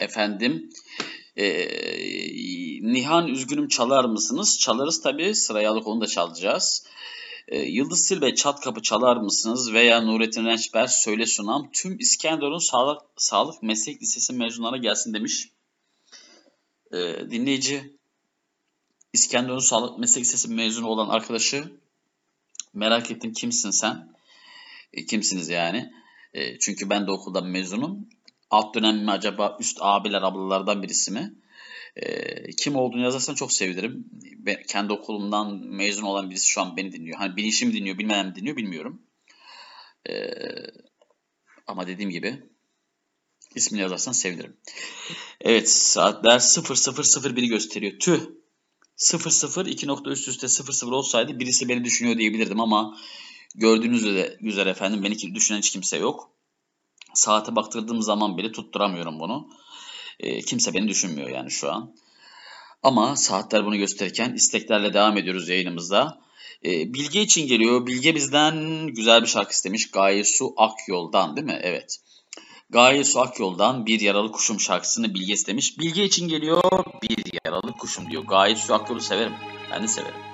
Efendim. Ee, Nihan üzgünüm çalar mısınız? Çalarız tabii. Sırayı alıp onu da çalacağız. Ee, Yıldız Silbe çat kapı çalar mısınız? Veya Nurettin Rençber söyle sunam. Tüm İskenderun Sağlık, Sağlık Meslek Lisesi mezunlarına gelsin demiş. Ee, dinleyici İskenderun Sağlık Meslek Lisesi mezunu olan arkadaşı merak ettim kimsin sen? E, kimsiniz yani? E, çünkü ben de okuldan mezunum. Alt dönem mi acaba üst abiler ablalardan birisi mi? E, kim olduğunu yazarsan çok sevinirim. Ben, kendi okulumdan mezun olan birisi şu an beni dinliyor. Hani bilinçli mi dinliyor bilmem mi dinliyor bilmiyorum. E, ama dediğim gibi ismini yazarsan sevinirim. Evet saatler 00.01'i gösteriyor. Tüh 00 2 nokta üst üste 00 olsaydı birisi beni düşünüyor diyebilirdim ama gördüğünüz üzere efendim beni düşünen hiç kimse yok. Saate baktırdığım zaman bile tutturamıyorum bunu. E, kimse beni düşünmüyor yani şu an. Ama saatler bunu gösterirken isteklerle devam ediyoruz yayınımızda. E, Bilge için geliyor. Bilge bizden güzel bir şarkı istemiş. Gaye Su Akyol'dan değil mi? Evet. Gaye Su Akyol'dan Bir Yaralı Kuşum şarkısını Bilge istemiş. Bilge için geliyor. Bir Yaralı Kuşum diyor. Gaye Su Akyol'u severim. Ben de severim.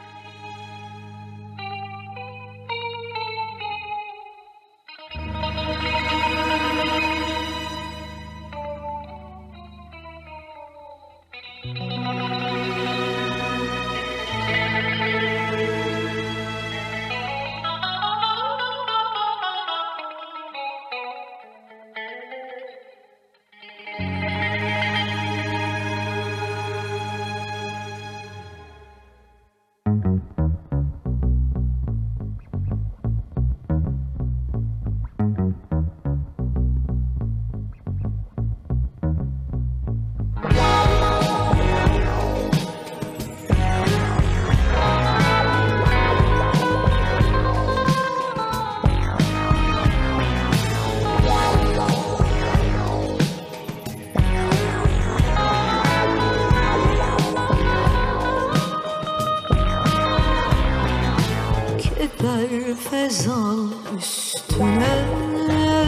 tünelle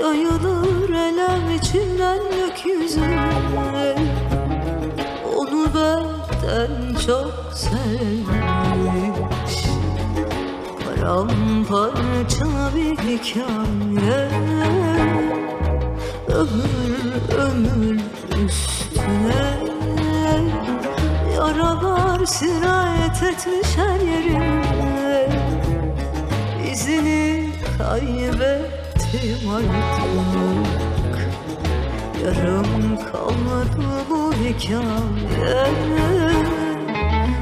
Yayılır elem içinden gökyüzüne. Onu benden çok sevmiş. Paramparça bir hikaye. Ömür ömür üstüne. Yaralar sirayet etmiş her yerime izini kaybettim artık. Yarım kalmadı bu hikaye.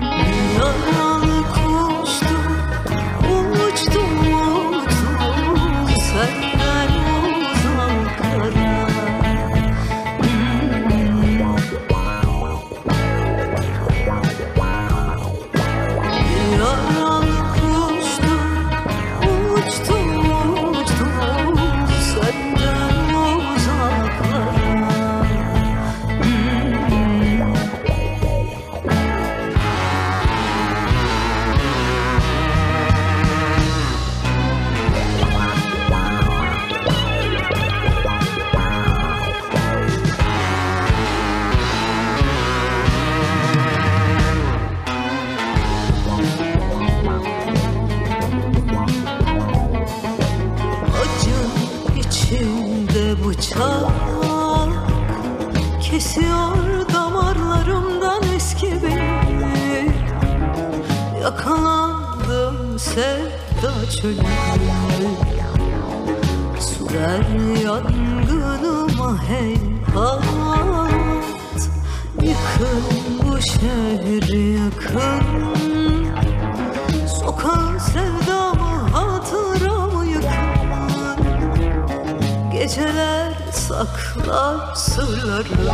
Dünyaya çölüm Sürer yangınıma hey hayat Yıkın bu şehri yakın Sokak sevdamı hatıramı yıkın. Geceler saklar sırlarım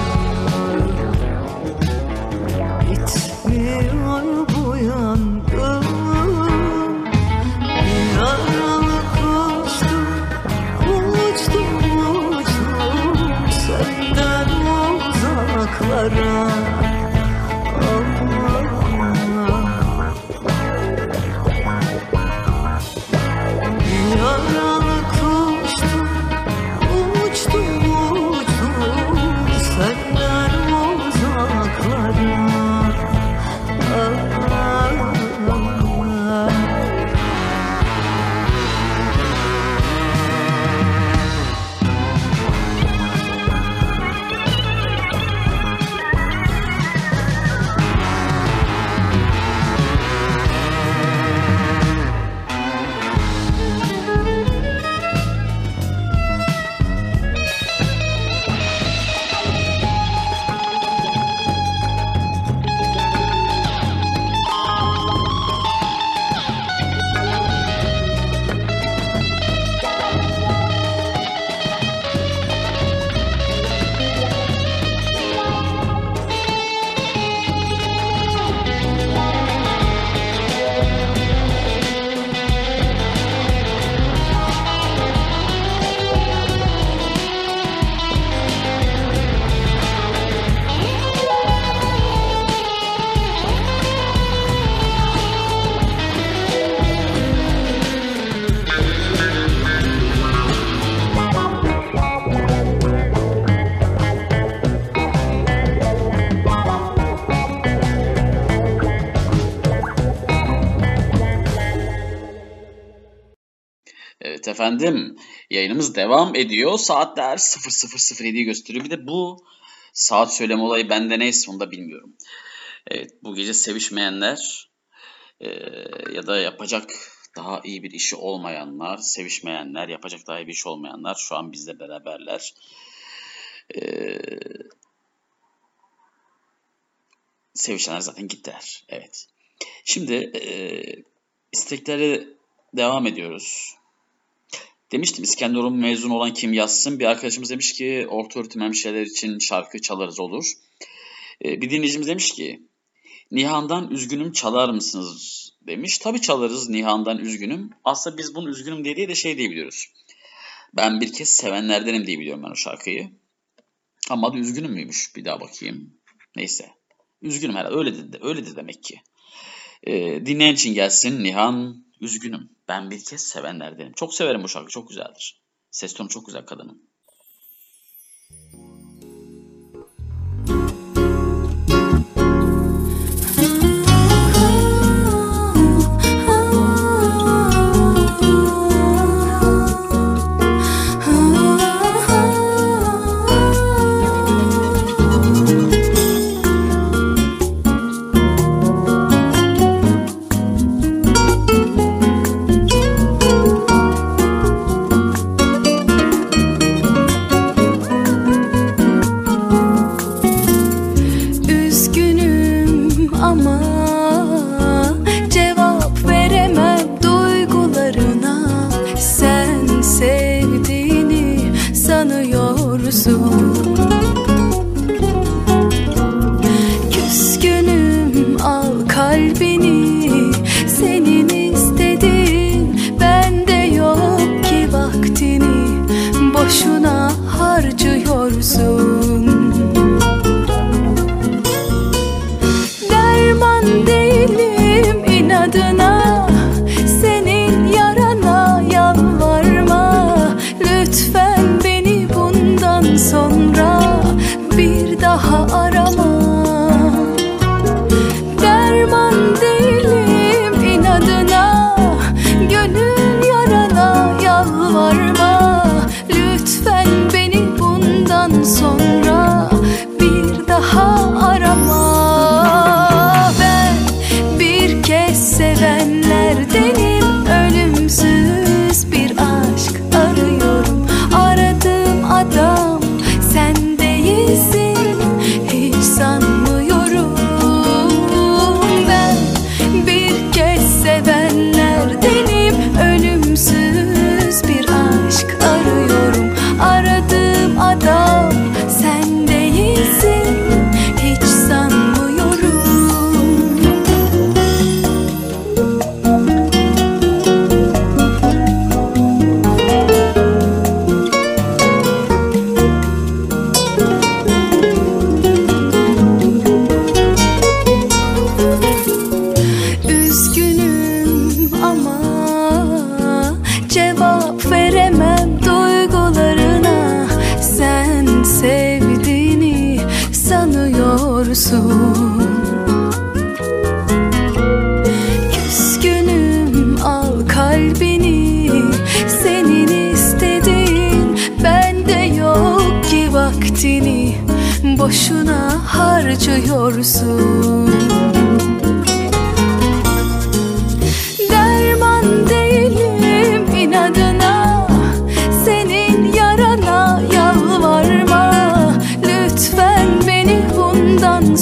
efendim. Yayınımız devam ediyor. Saatler 00.07'yi gösteriyor. Bir de bu saat söyleme olayı bende neyse onu da bilmiyorum. Evet bu gece sevişmeyenler e, ya da yapacak daha iyi bir işi olmayanlar, sevişmeyenler, yapacak daha iyi bir iş olmayanlar şu an bizle beraberler. Ee, sevişenler zaten gittiler. Evet. Şimdi e, isteklere devam ediyoruz. Demiştim İskenderun mezun olan kim yazsın. Bir arkadaşımız demiş ki orta öğretim hemşireler için şarkı çalarız olur. E, bir dinleyicimiz demiş ki Nihan'dan üzgünüm çalar mısınız demiş. Tabi çalarız Nihan'dan üzgünüm. Aslında biz bunu üzgünüm diye de şey diyebiliyoruz. Ben bir kez sevenlerdenim diye biliyorum ben o şarkıyı. Ama adı üzgünüm müymüş? Bir daha bakayım. Neyse. Üzgünüm herhalde. Öyledir, de, öyledir demek ki. Ee, dinleyen için gelsin Nihan. Üzgünüm. Ben bir kez sevenlerdenim. Çok severim bu şarkı. Çok güzeldir. Ses tonu çok güzel kadının.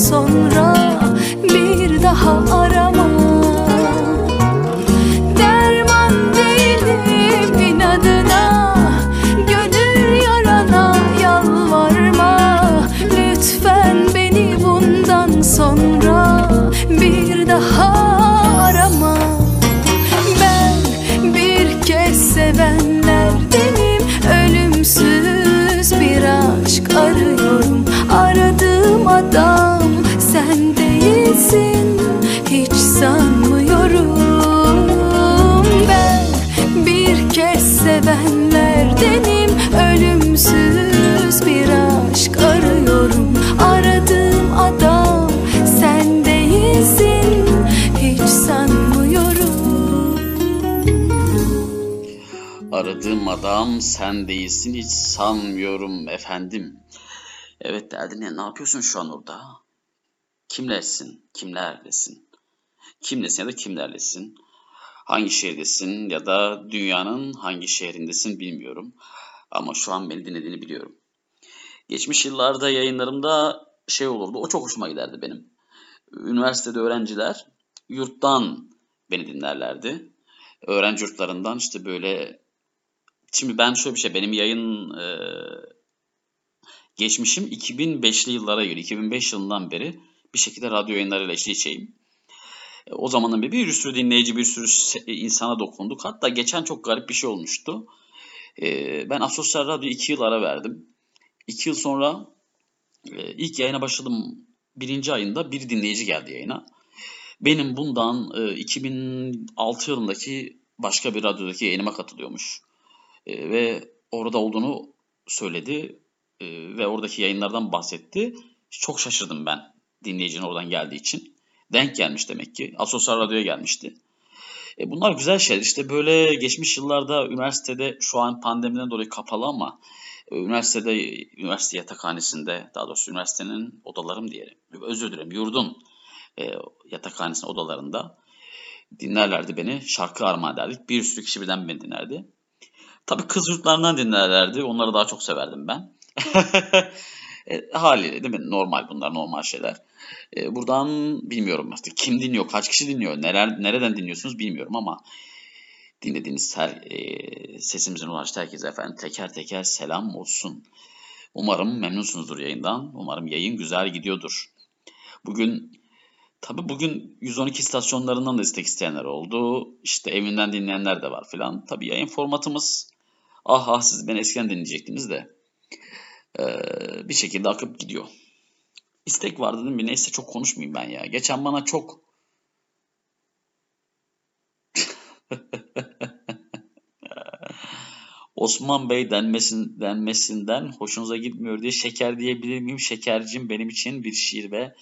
sonra bir daha ara sevenlerdenim Ölümsüz bir aşk arıyorum Aradığım adam sen değilsin Hiç sanmıyorum Aradığım adam sen değilsin hiç sanmıyorum efendim Evet derdin ne yapıyorsun şu an orada? Kimlersin? Kimlerlesin? Kimlesin ya da kimlerlesin? Hangi şehirdesin ya da dünyanın hangi şehrindesin bilmiyorum. Ama şu an beni dinlediğini biliyorum. Geçmiş yıllarda yayınlarımda şey olurdu. O çok hoşuma giderdi benim. Üniversitede öğrenciler yurttan beni dinlerlerdi. Öğrenci yurtlarından işte böyle şimdi ben şöyle bir şey benim yayın e, geçmişim 2005'li yıllara göre 2005 yılından beri bir şekilde radyo yayınlarıyla. E, o zamanın bir, bir sürü dinleyici, bir sürü insana dokunduk. Hatta geçen çok garip bir şey olmuştu. E, ben Asosyal Radyo 2 yıl ara verdim. 2 yıl sonra e, ilk yayına başladım birinci ayında bir dinleyici geldi yayına. Benim bundan e, 2006 yılındaki başka bir radyodaki yayınıma katılıyormuş. E, ve orada olduğunu söyledi e, ve oradaki yayınlardan bahsetti. Çok şaşırdım ben dinleyicinin oradan geldiği için. Denk gelmiş demek ki. Asosyal Radyo'ya gelmişti. E, bunlar güzel şeyler. İşte böyle geçmiş yıllarda üniversitede şu an pandemiden dolayı kapalı ama e, üniversitede, üniversite yatakhanesinde daha doğrusu üniversitenin odalarım diyelim. Özür dilerim yurdun e, yatakhanesinin odalarında dinlerlerdi beni. Şarkı armağan ederdik. Bir sürü kişi birden beni dinlerdi. Tabii kız yurtlarından dinlerlerdi. Onları daha çok severdim ben. e, haliyle değil mi? Normal bunlar normal şeyler. E, buradan bilmiyorum artık kim dinliyor, kaç kişi dinliyor, neler, nereden dinliyorsunuz bilmiyorum ama dinlediğiniz her e, sesimizin ulaştığı herkese efendim teker teker selam olsun. Umarım memnunsunuzdur yayından. Umarım yayın güzel gidiyordur. Bugün tabi bugün 112 istasyonlarından da istek isteyenler oldu. İşte evinden dinleyenler de var filan. Tabi yayın formatımız ah ah siz beni eskiden dinleyecektiniz de e, bir şekilde akıp gidiyor. İstek vardı değil mi? Neyse çok konuşmayayım ben ya. Geçen bana çok Osman Bey denmesin, denmesinden hoşunuza gitmiyor diye şeker diyebilir miyim? Şekercim benim için bir şiir ve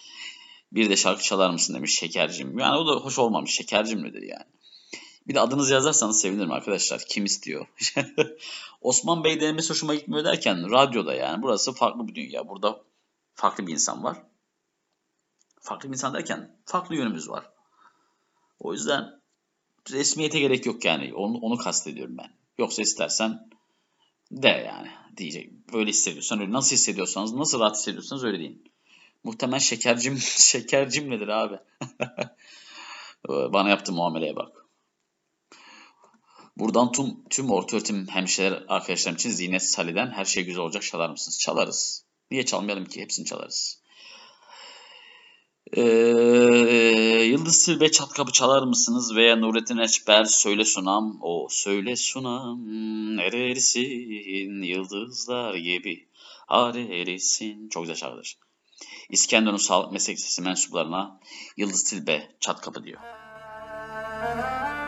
bir de şarkı çalar mısın demiş şekercim. Yani o da hoş olmamış. Şekercim nedir yani? Bir de adınızı yazarsanız sevinirim arkadaşlar. Kim istiyor? Osman Bey denmesi hoşuma gitmiyor derken radyoda yani. Burası farklı bir dünya. Burada farklı bir insan var. Farklı bir insan derken farklı yönümüz var. O yüzden resmiyete gerek yok yani. Onu, onu kastediyorum ben. Yoksa istersen de yani diyecek. Böyle hissediyorsan öyle. Nasıl hissediyorsanız, nasıl rahat hissediyorsanız öyle deyin. Muhtemelen şekercim, şekercim nedir abi? Bana yaptığı muameleye bak. Buradan tüm, tüm orta öğretim hemşireler arkadaşlarım için Zinet Salih'den her şey güzel olacak çalar mısınız? Çalarız. Niye çalmayalım ki? Hepsini çalarız. Ee, Yıldız Tilbe çat kapı çalar mısınız? Veya Nurettin Eçber söyle sunam. O söyle sunam. Nerelisin yıldızlar gibi. Arerisin. Çok güzel şarkıdır. İskenderun Sağlık Meslek Lisesi mensuplarına Yıldız Tilbe çat kapı diyor. başka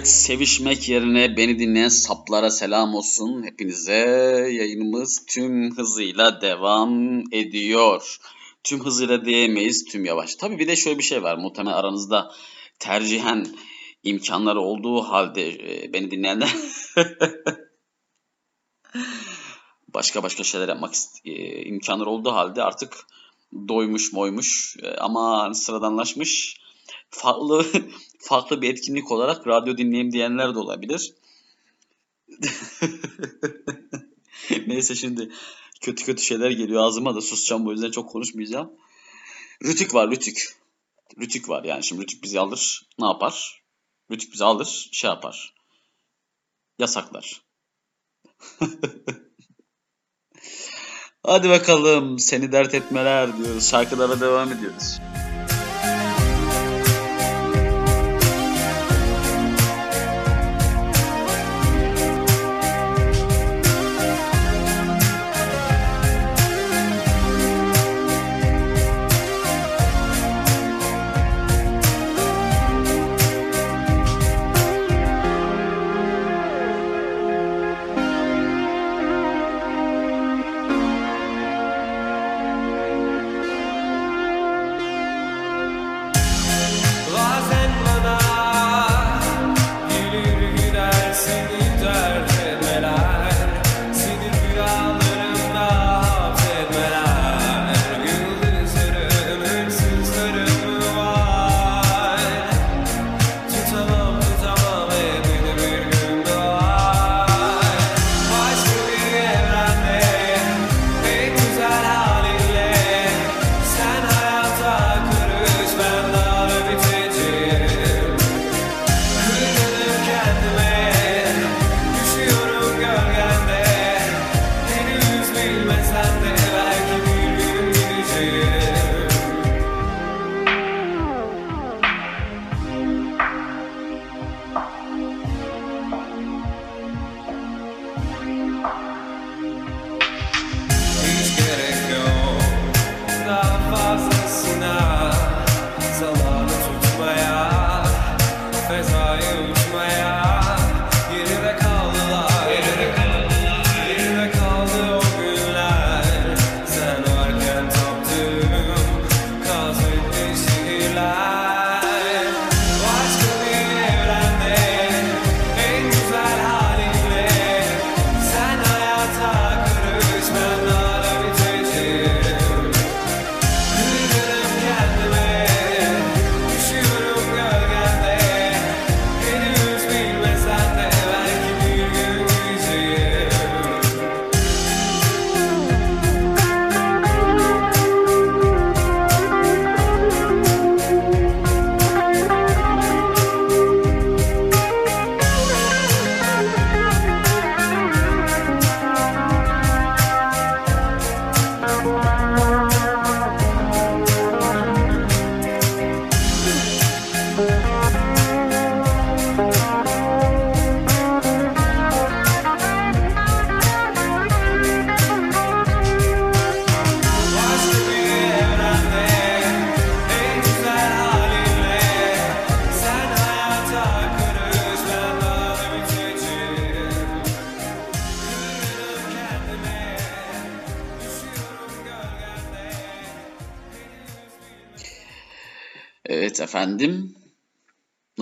Evet, sevişmek yerine beni dinleyen saplara selam olsun. Hepinize yayınımız tüm hızıyla devam ediyor. Tüm hızıyla diyemeyiz, tüm yavaş. Tabii bir de şöyle bir şey var. Muhtemelen aranızda tercihen imkanları olduğu halde e, beni dinleyenler başka başka şeyler yapmak e, imkanları olduğu halde artık doymuş moymuş e, ama sıradanlaşmış farklı farklı bir etkinlik olarak radyo dinleyeyim diyenler de olabilir. Neyse şimdi kötü kötü şeyler geliyor ağzıma da susacağım bu yüzden çok konuşmayacağım. Rütük var Rütük. Rütük var yani şimdi Rütük bizi alır ne yapar? Rütük bizi alır şey yapar. Yasaklar. Hadi bakalım seni dert etmeler diyoruz. Şarkılara devam ediyoruz.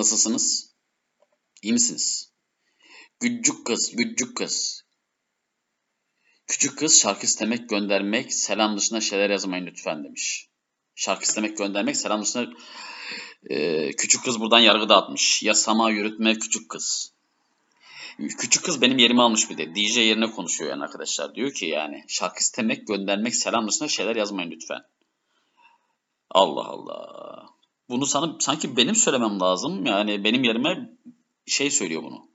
Nasılsınız? İyi misiniz? Güccük kız, güccük kız. Küçük kız şarkı istemek, göndermek, selam dışında şeyler yazmayın lütfen demiş. Şarkı istemek, göndermek, selam dışında e, küçük kız buradan yargı dağıtmış. Yasama, yürütme, küçük kız. Küçük kız benim yerimi almış bir de. DJ yerine konuşuyor yani arkadaşlar. Diyor ki yani şarkı istemek, göndermek, selam dışında şeyler yazmayın lütfen. Allah Allah. Bunu sana sanki benim söylemem lazım. Yani benim yerime şey söylüyor bunu.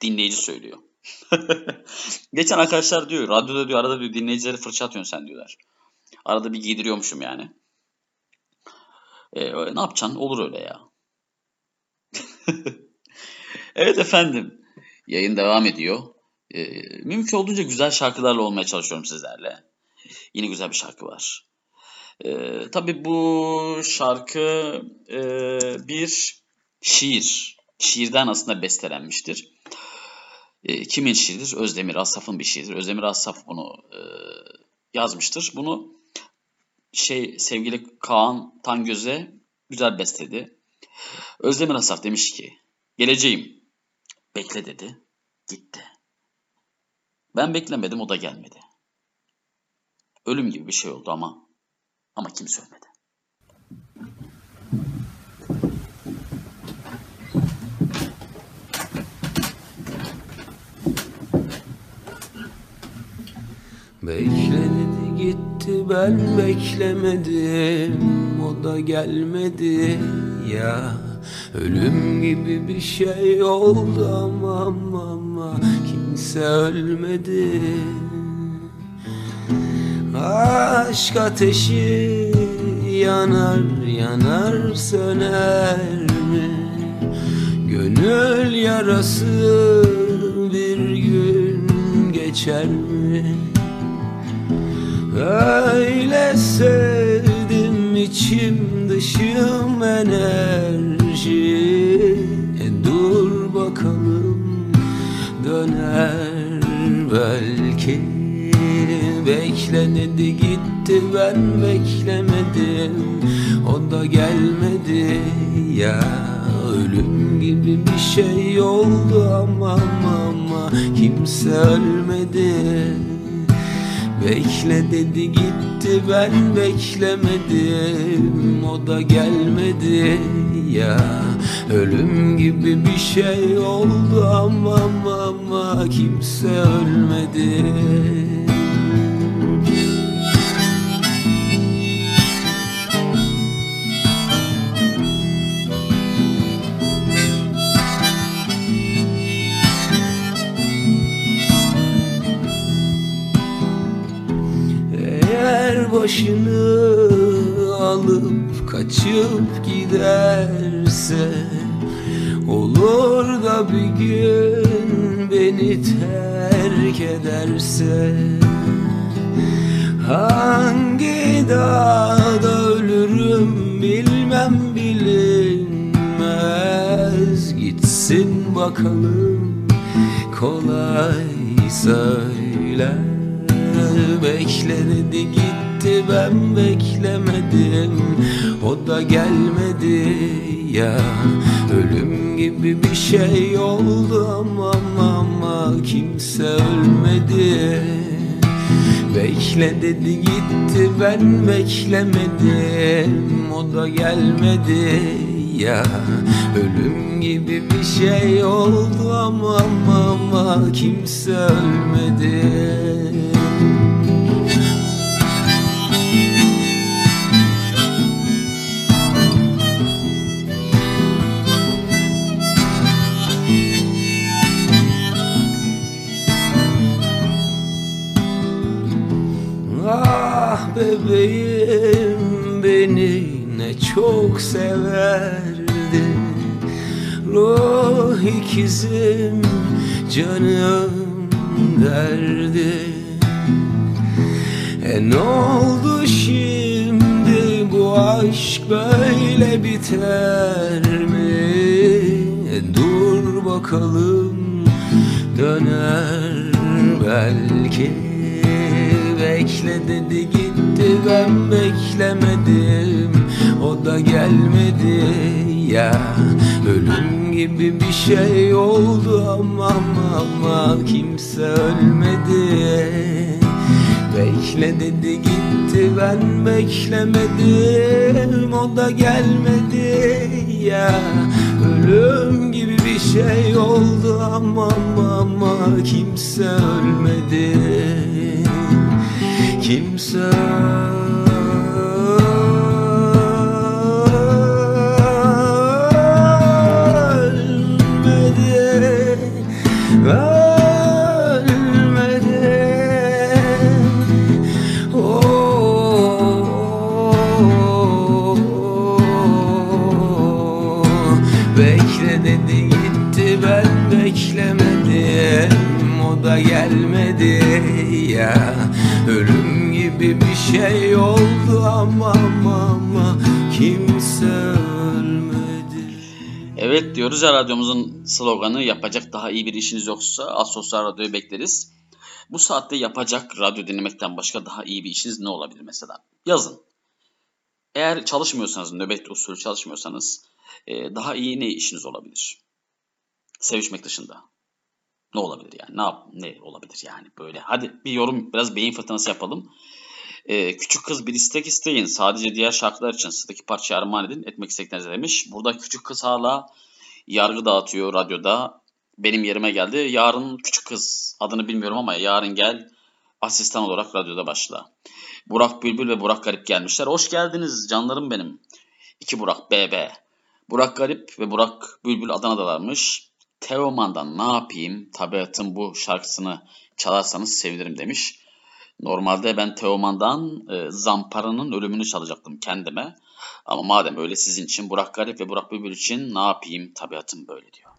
Dinleyici söylüyor. Geçen arkadaşlar diyor, radyoda diyor arada diyor dinleyicileri fırça atıyorsun sen diyorlar. Arada bir giydiriyormuşum yani. Ee, ne yapacaksın? Olur öyle ya. evet efendim. Yayın devam ediyor. Ee, mümkün olduğunca güzel şarkılarla olmaya çalışıyorum sizlerle. Yine güzel bir şarkı var. Ee, tabii bu şarkı e, bir şiir. Şiirden aslında bestelenmiştir. E, kimin şiiridir? Özdemir Asaf'ın bir şiiridir. Özdemir Asaf bunu e, yazmıştır. Bunu şey sevgili Kaan Tangöz'e güzel bestedi. Özdemir Asaf demiş ki geleceğim. Bekle dedi. Gitti. Ben beklemedim o da gelmedi. Ölüm gibi bir şey oldu ama ama kimse ölmedi. Bekledi gitti ben beklemedim. O da gelmedi. Ya Ölüm gibi bir şey oldu. Ama ama, ama Kimse ölmedi Aşk ateşi yanar yanar söner mi? Gönül yarası bir gün geçer mi? Öyle sevdim içim dışım enerji e Dur bakalım döner belki Bekle dedi gitti ben beklemedim. O da gelmedi. Ya Ölüm gibi bir şey oldu. Ama ama, Kimse ölmedi. Bekle dedi gitti ben beklemedim. O da gelmedi. Ya Ölüm gibi bir şey oldu. Ama, ama Kimse ölmedi başını alıp kaçıp giderse Olur da bir gün beni terk ederse. Hangi dağda ölürüm bilmem bilinmez. Gitsin bakalım kolay söyler. Bekle dedi gitti ben beklemedim. O da gelmedi ya. Ölüm gibi bir şey oldu ama ama, Kimse ölmedi. Bekle dedi gitti ben beklemedim. O da gelmedi ya. Ölüm gibi bir şey oldu ama ama, ama Kimse ölmedi çok severdi. Ruh ikizim canım derdi E ne oldu şimdi bu aşk böyle biter mi? E dur bakalım döner belki. Bekle dedi gitti ben beklemedim O da gelmedi ya. Ölüm gibi bir şey oldu. Ama ama kimse ölmedi. Bekle dedi gitti. Ben beklemedim. O da gelmedi ya. Ölüm gibi bir şey oldu. Ama ama kimse ölmedi. Kimse ölmedi gibi bir şey oldu ama ama, Kimse ölmedi Evet diyoruz ya radyomuzun sloganı yapacak daha iyi bir işiniz yoksa Asosyal Radyo'yu bekleriz. Bu saatte yapacak radyo dinlemekten başka daha iyi bir işiniz ne olabilir mesela? Yazın. Eğer çalışmıyorsanız, nöbet usulü çalışmıyorsanız e, daha iyi ne işiniz olabilir? Sevişmek dışında. Ne olabilir yani? Ne yap ne olabilir yani böyle? Hadi bir yorum, biraz beyin fırtınası yapalım. E, küçük kız bir istek isteyin. Sadece diğer şarkılar için sıradaki parçayı armağan edin. Etmek isteklerinizi demiş. Burada küçük kız hala yargı dağıtıyor radyoda. Benim yerime geldi. Yarın küçük kız adını bilmiyorum ama yarın gel asistan olarak radyoda başla. Burak Bülbül ve Burak Garip gelmişler. Hoş geldiniz canlarım benim. İki Burak BB. Burak Garip ve Burak Bülbül Adana'dalarmış. Teoman'dan ne yapayım tabiatın bu şarkısını çalarsanız sevinirim demiş. Normalde ben Teoman'dan e, Zampara'nın ölümünü çalacaktım kendime. Ama madem öyle sizin için Burak Garip ve Burak Bülbül için ne yapayım tabiatım böyle diyor.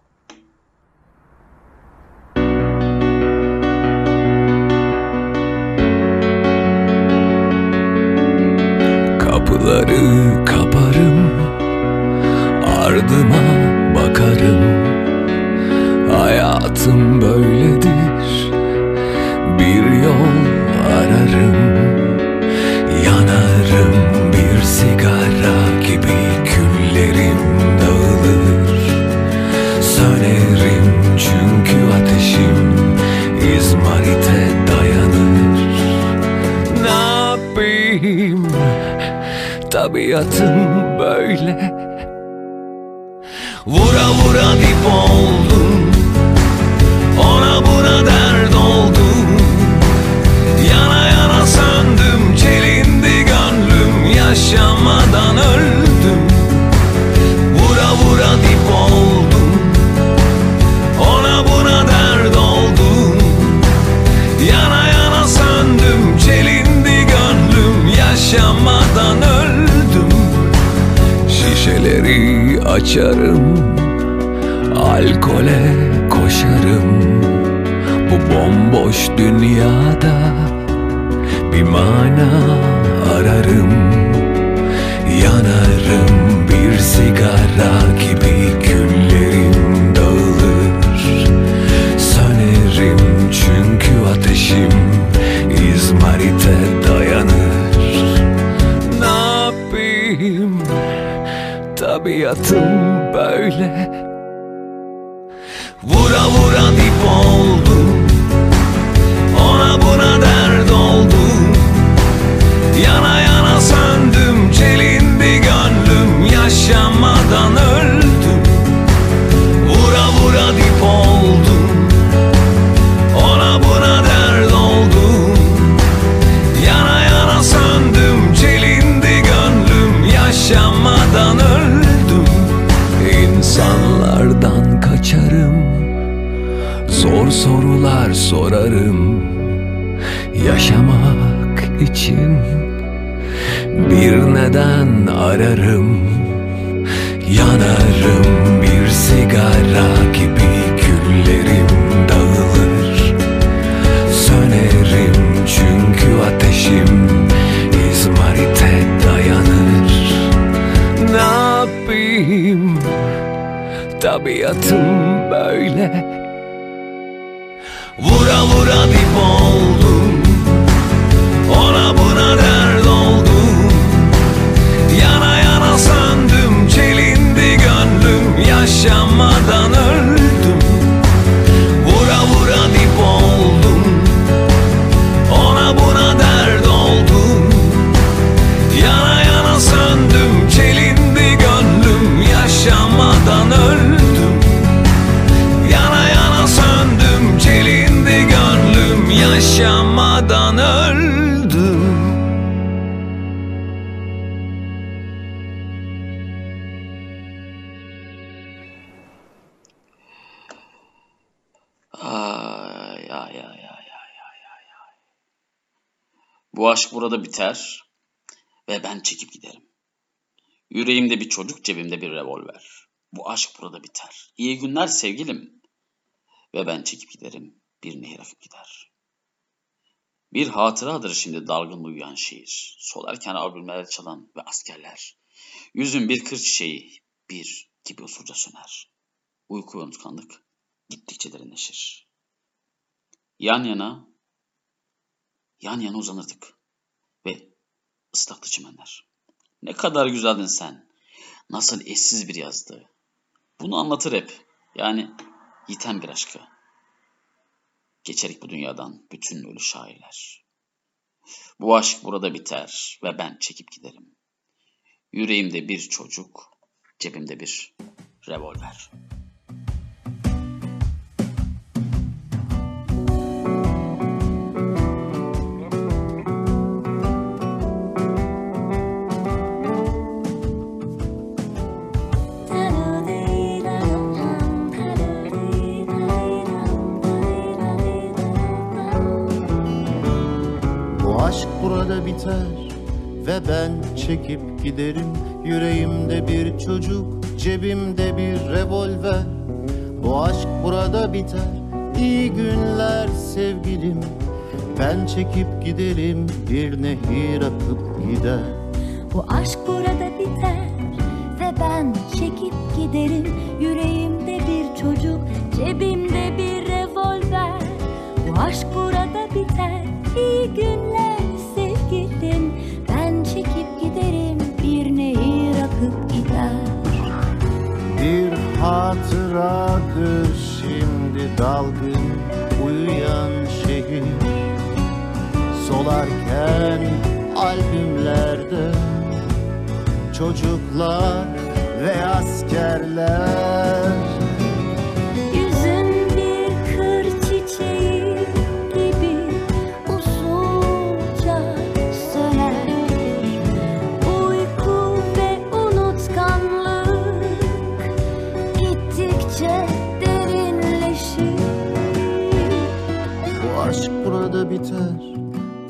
Tabiatım böyle. Vura vura dip oldum Şişeleri açarım Alkole koşarım. Bu bomboş dünyada Bir mana ararım. Yanarım bir sigara gibi Tabiatım böyle Burada biter ve ben çekip giderim. Yüreğimde bir çocuk, cebimde bir revolver. Bu aşk burada biter. İyi günler sevgilim. Ve ben çekip giderim. Bir nehir akıp gider. Bir hatıradır şimdi dalgın uyuyan şehir. Solarken albümler çalan ve askerler. Yüzün bir kır çiçeği, bir gibi usulca söner. Uyku ve unutkanlık gittikçe derinleşir. Yan yana, yan yana uzanırdık ıslaktı çimenler. Ne kadar güzeldin sen. Nasıl eşsiz bir yazdı. Bunu anlatır hep. Yani yiten bir aşkı. Geçerik bu dünyadan bütün ölü şairler. Bu aşk burada biter ve ben çekip giderim. Yüreğimde bir çocuk, cebimde bir revolver. Biter ve ben çekip giderim. Yüreğimde bir çocuk, cebimde bir revolver. Bu aşk burada biter, iyi günler sevgilim. Ben çekip giderim, bir nehir akıp gider. Bu aşk burada biter ve ben çekip giderim. Yüreğimde bir çocuk, cebimde bir revolver. Bu aşk burada biter, iyi günler hatıradır şimdi dalgın uyuyan şehir. Solarken albümlerde çocuklar ve askerler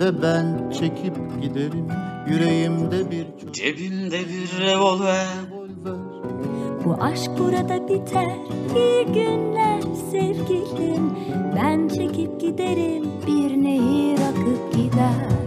ve ben çekip giderim Yüreğimde bir çocuk Cebimde bir revolver. revolver. Bu aşk burada biter İyi günler sevgilim. Ben çekip giderim Bir nehir akıp gider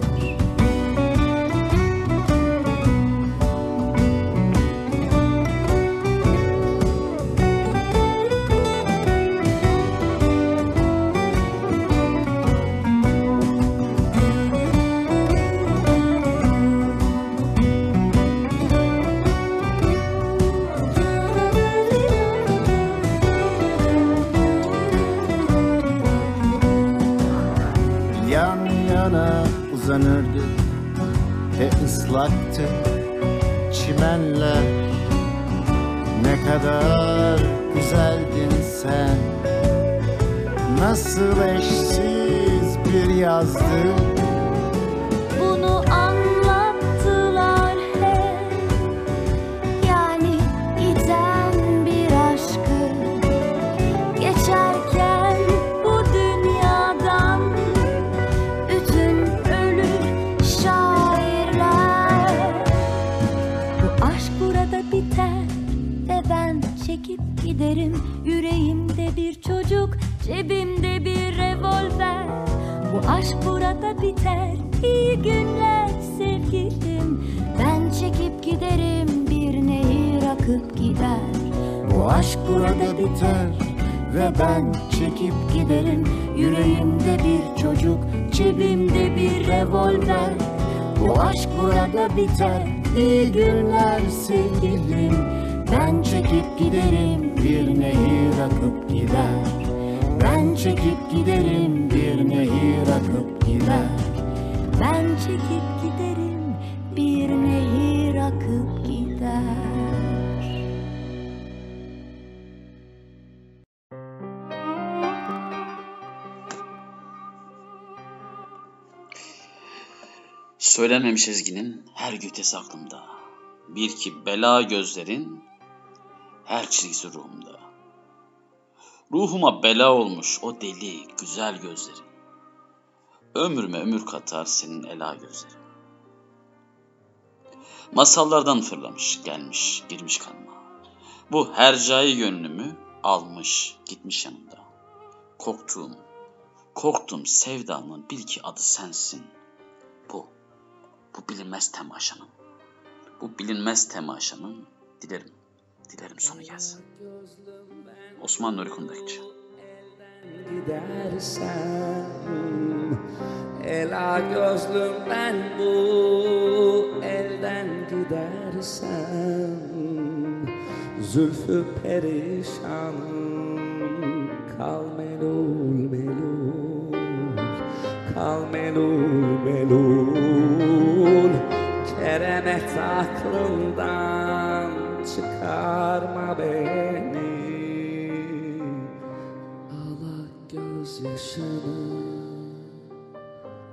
Cebimde bir revolver. Bu aşk burada biter. İyi günler sevgilim. Ben çekip giderim Bir nehir akıp gider. Bu aşk burada biter ve ben çekip giderim. Yüreğimde bir çocuk, cebimde bir revolver. Bu aşk burada biter, iyi günler sevgilim. Ben çekip giderim, bir nehir akıp gider çekip giderim bir nehir akıp gider Ben çekip giderim bir nehir akıp gider Söylenmemiş ezginin her gütesi aklımda. Bir ki bela gözlerin her çizgisi ruhumda. Ruhuma bela olmuş o deli güzel gözlerin. Ömrüme ömür katar senin ela gözlerin. Masallardan fırlamış, gelmiş, girmiş kanıma. Bu hercai gönlümü almış, gitmiş yanımda. Korktuğum, korktuğum sevdamın bil ki adı sensin. Bu, bu bilinmez temaşanın. Bu bilinmez temaşanın dilerim, dilerim sonu gelsin. Osman Nuri Kundakçı. gidersen Ela gözlümden bu elden gidersen Zülfü perişanım kal melul melul Kal melul melul Keremet aklından çıkarma beni gözyaşını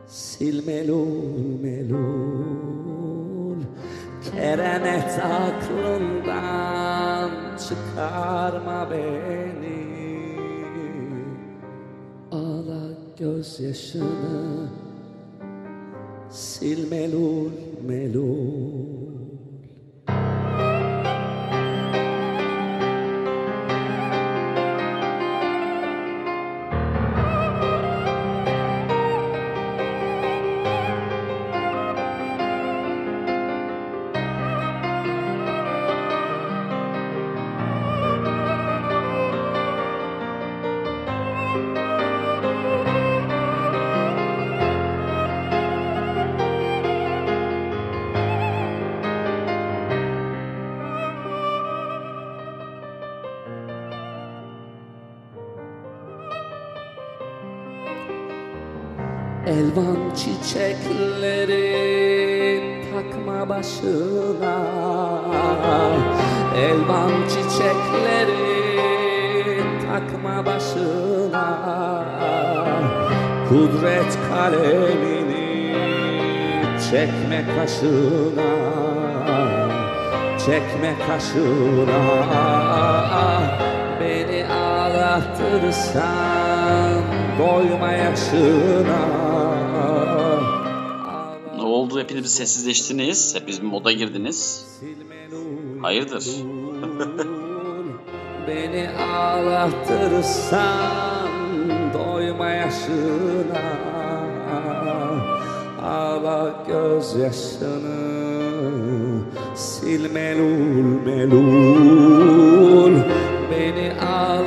Sil melul melul Keremet aklından çıkarma beni. Ağla gözyaşını Sil melul melul çiçekleri takma başına. Elvan çiçekleri takma başına. Kudret kalemini çekme kaşına. Çekme kaşına. Beni ağlatırsan doyma yaşına? Hepiniz sessizleştiniz. Hepiniz bir moda girdiniz. Hayırdır? Beni ağlatırsan doyma yaşına Ağla gözyaşını sil melul melul Beni ağlatırsan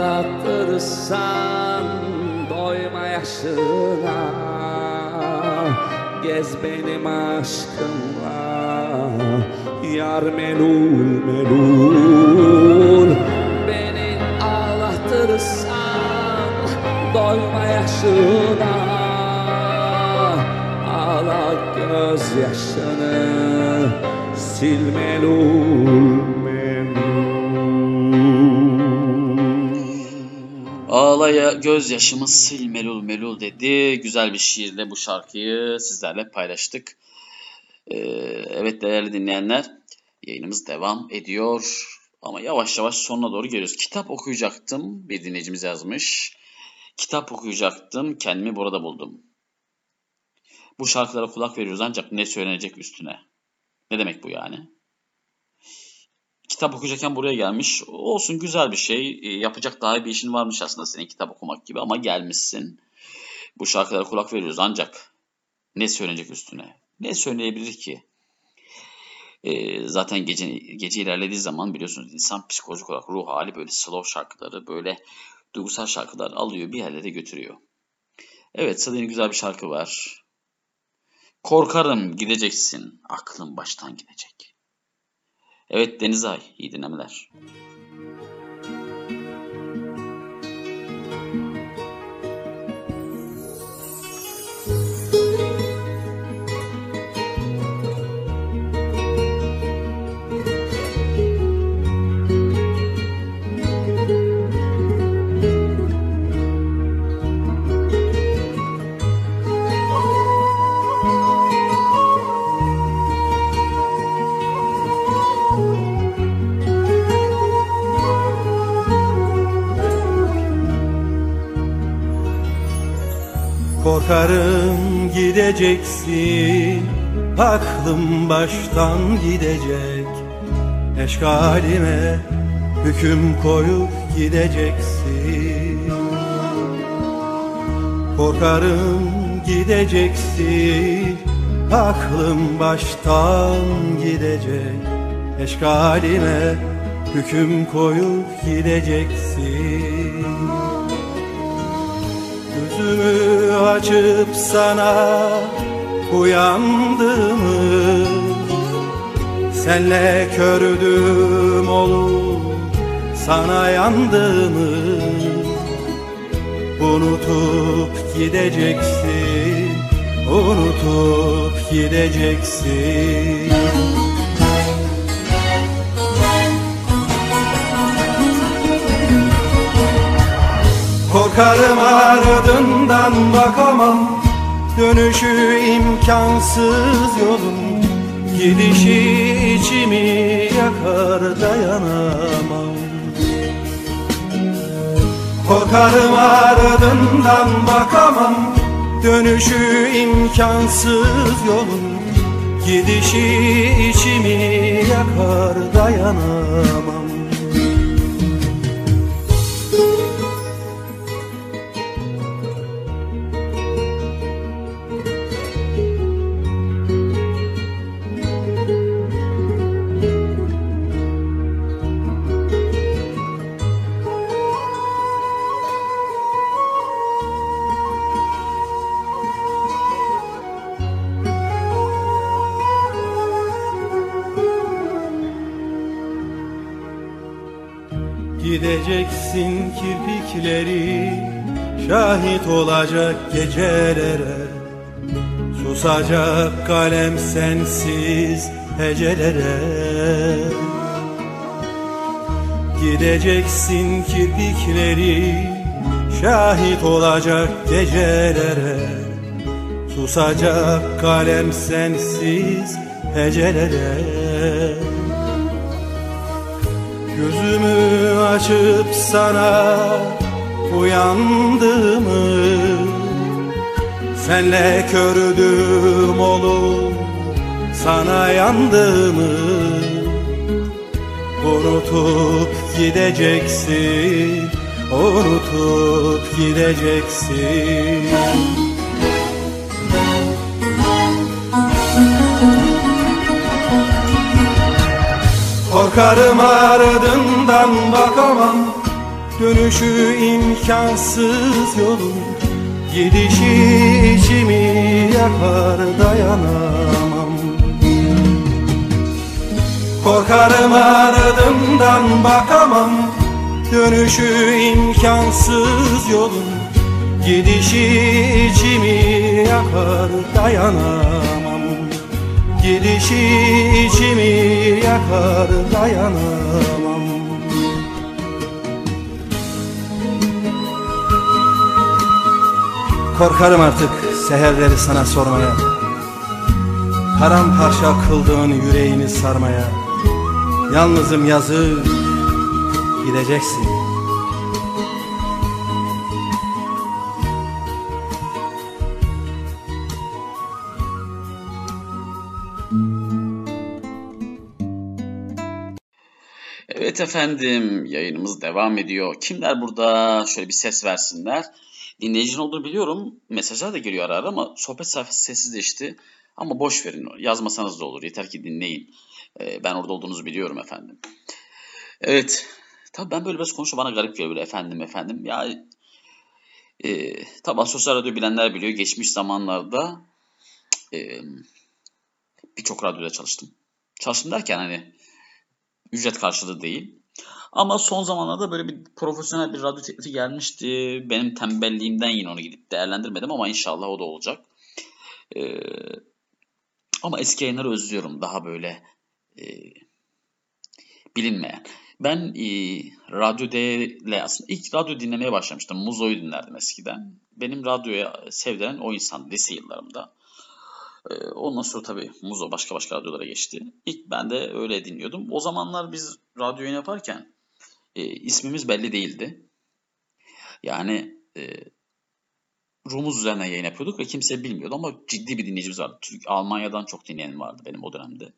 Gez benim aşkımla Yar melul melul. Beni ağlatırsan Doyma yaşına. Ağla gözyaşını Sil melul Ağlaya gözyaşımı sil melul melul dedi. Güzel bir şiirle bu şarkıyı sizlerle paylaştık. Ee, evet değerli dinleyenler yayınımız devam ediyor. Ama yavaş yavaş sonuna doğru geliyoruz. Kitap okuyacaktım. Bir dinleyicimiz yazmış. Kitap okuyacaktım. Kendimi burada buldum. Bu şarkılara kulak veriyoruz ancak ne söylenecek üstüne? Ne demek bu yani? Kitap okuyacakken buraya gelmiş. Olsun güzel bir şey. E, Yapacak daha iyi bir işin varmış aslında senin kitap okumak gibi ama gelmişsin. Bu şarkılara kulak veriyoruz ancak ne söylenecek üstüne? Ne söyleyebilir ki? E, zaten gece gece ilerlediği zaman biliyorsunuz insan psikolojik olarak ruh hali böyle slow şarkıları, böyle duygusal şarkılar alıyor bir yerlere götürüyor. Evet sırada yine güzel bir şarkı var. Korkarım gideceksin, aklın baştan gidecek. Evet Denizay, iyi dinlemeler. Korkarım gideceksin. Aklım baştan gidecek. Eşkalime hüküm koyup gideceksin. Korkarım gideceksin. Aklım baştan gidecek. Eşkalime hüküm koyup gideceksin açıp sana uyandığımı Senle kördüm olur sana yandığımı Unutup gideceksin Unutup gideceksin Korkarım ardından bakamam. Dönüşü imkansız yolun Gidişi içimi yakar dayanamam. Korkarım ardından bakamam. Dönüşü imkansız yolun Gidişi içimi yakar dayanamam Gideceksin kirpikleri Şahit olacak gecelere. Susacak kalem sensiz hecelere. Gideceksin kirpikleri Şahit olacak gecelere. Susacak kalem sensiz hecelere açıp sana uyandığımı Senle kördüm olur sana yandığımı Unutup gideceksin Unutup gideceksin Korkarım ardından bakamam. Dönüşü imkansız yolun Gidişi içimi yakar dayanamam. Korkarım ardından bakamam. Dönüşü imkansız yolun Gidişi içimi yakar dayanamam Gidişi içimi yakar dayanamam. Korkarım artık seherleri sana sormaya. Paramparça kıldığın yüreğini sarmaya. Yalnızım yazık gideceksin efendim yayınımız devam ediyor. Kimler burada? Şöyle bir ses versinler. Dinleyicinin olduğunu biliyorum. Mesajlar da geliyor ara ara ama sohbet sayfası sessizleşti. Ama boş verin. Yazmasanız da olur. Yeter ki dinleyin. Ee, ben orada olduğunuzu biliyorum efendim. Evet. Tabii ben böyle biraz konuşunca bana garip geliyor böyle efendim efendim. Ya e, tabii sosyal radyo bilenler biliyor. Geçmiş zamanlarda e, birçok radyoda çalıştım. Çalıştım derken hani ücret karşılığı değil. Ama son zamanlarda böyle bir profesyonel bir radyo teklifi gelmişti. Benim tembelliğimden yine onu gidip değerlendirmedim ama inşallah o da olacak. Ee, ama eski yayınları özlüyorum. Daha böyle e, bilinmeyen. Ben e, radyo ile aslında ilk radyo dinlemeye başlamıştım. Muzo'yu dinlerdim eskiden. Benim radyoya sevdiren o insan lise yıllarımda. Ee, ondan sonra tabii Muzo başka başka radyolara geçti. İlk ben de öyle dinliyordum. O zamanlar biz radyo yaparken e, ismimiz belli değildi. Yani e, Rumuz üzerine yayın yapıyorduk ve kimse bilmiyordu ama ciddi bir dinleyicimiz vardı. Türk, Almanya'dan çok dinleyen vardı benim o dönemde.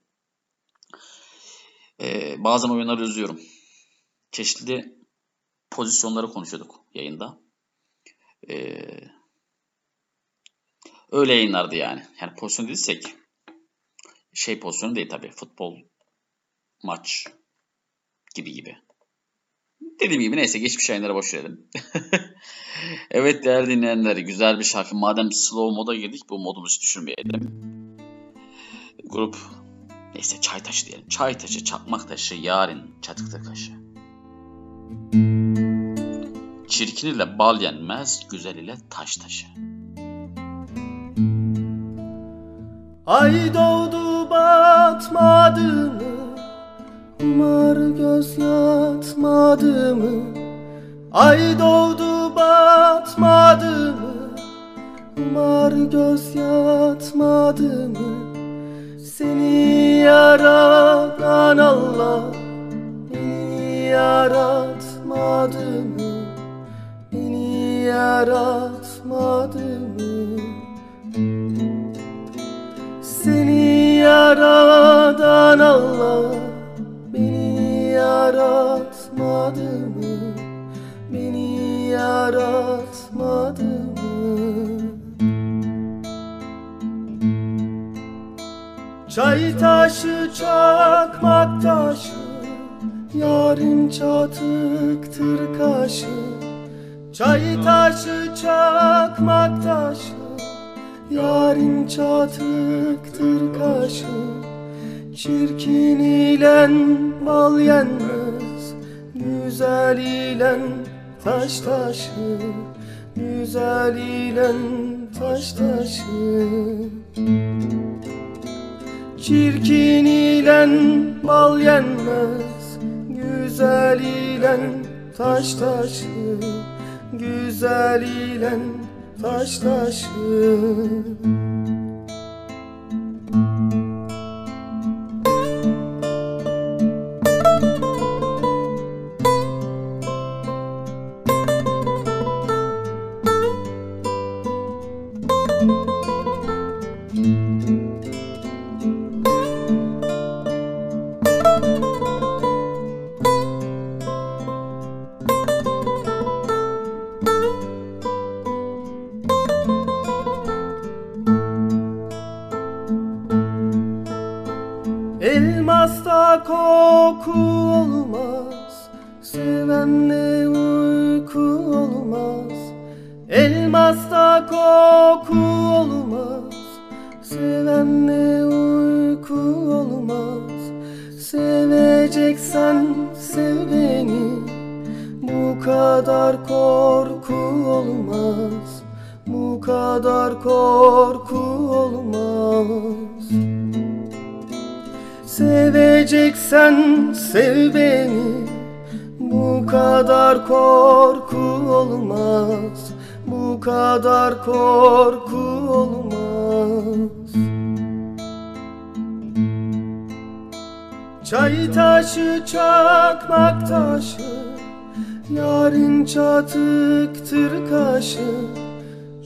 Ee, bazen oyunları özlüyorum. Çeşitli pozisyonları konuşuyorduk yayında. Ee, öyle yayınlardı yani. Yani pozisyon dediysek şey pozisyonu değil tabii. Futbol maç gibi gibi. Dediğim gibi neyse geçmiş yayınlara boş verelim. evet değerli dinleyenler güzel bir şarkı. Madem slow moda girdik bu modumuzu düşürmeyelim. Grup neyse çay taşı diyelim. Çay taşı, çakmak taşı, yarın çatıkta kaşı. Çirkin ile bal yenmez, güzel ile taş taşı. Ay doğdu batmadı mı? Umar göz yatmadı mı? Ay doğdu batmadı mı? Umar göz yatmadı mı? Seni yaratan Allah Beni yaratmadı mı? Beni yaratmadı mı? Seni yaradan Allah yaratmadı mı? Beni yaratmadı mı? Çay taşı çakmak taşı Yarın çatıktır kaşı Çay taşı çakmak taşı Yarın çatıktır kaşı Çirkin ile bal yenmez. Güzel ile taş taşı. Güzel ile taş taşı. Çirkin ile bal yenmez. Güzel ile taş taşı. Güzel ile taş taşı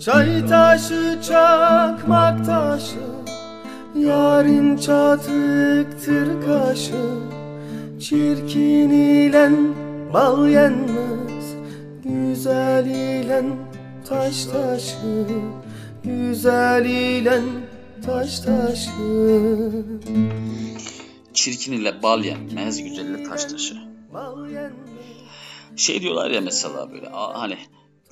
Çay taşı çakmak taşı Yarın çatıktır kaşı. Çirkin ile bal yenmez Güzel ile taş taşı. Güzel ile taş taşı. Çirkin ile bal yenmez, güzel ile taş taşı. Şey diyorlar ya mesela böyle hani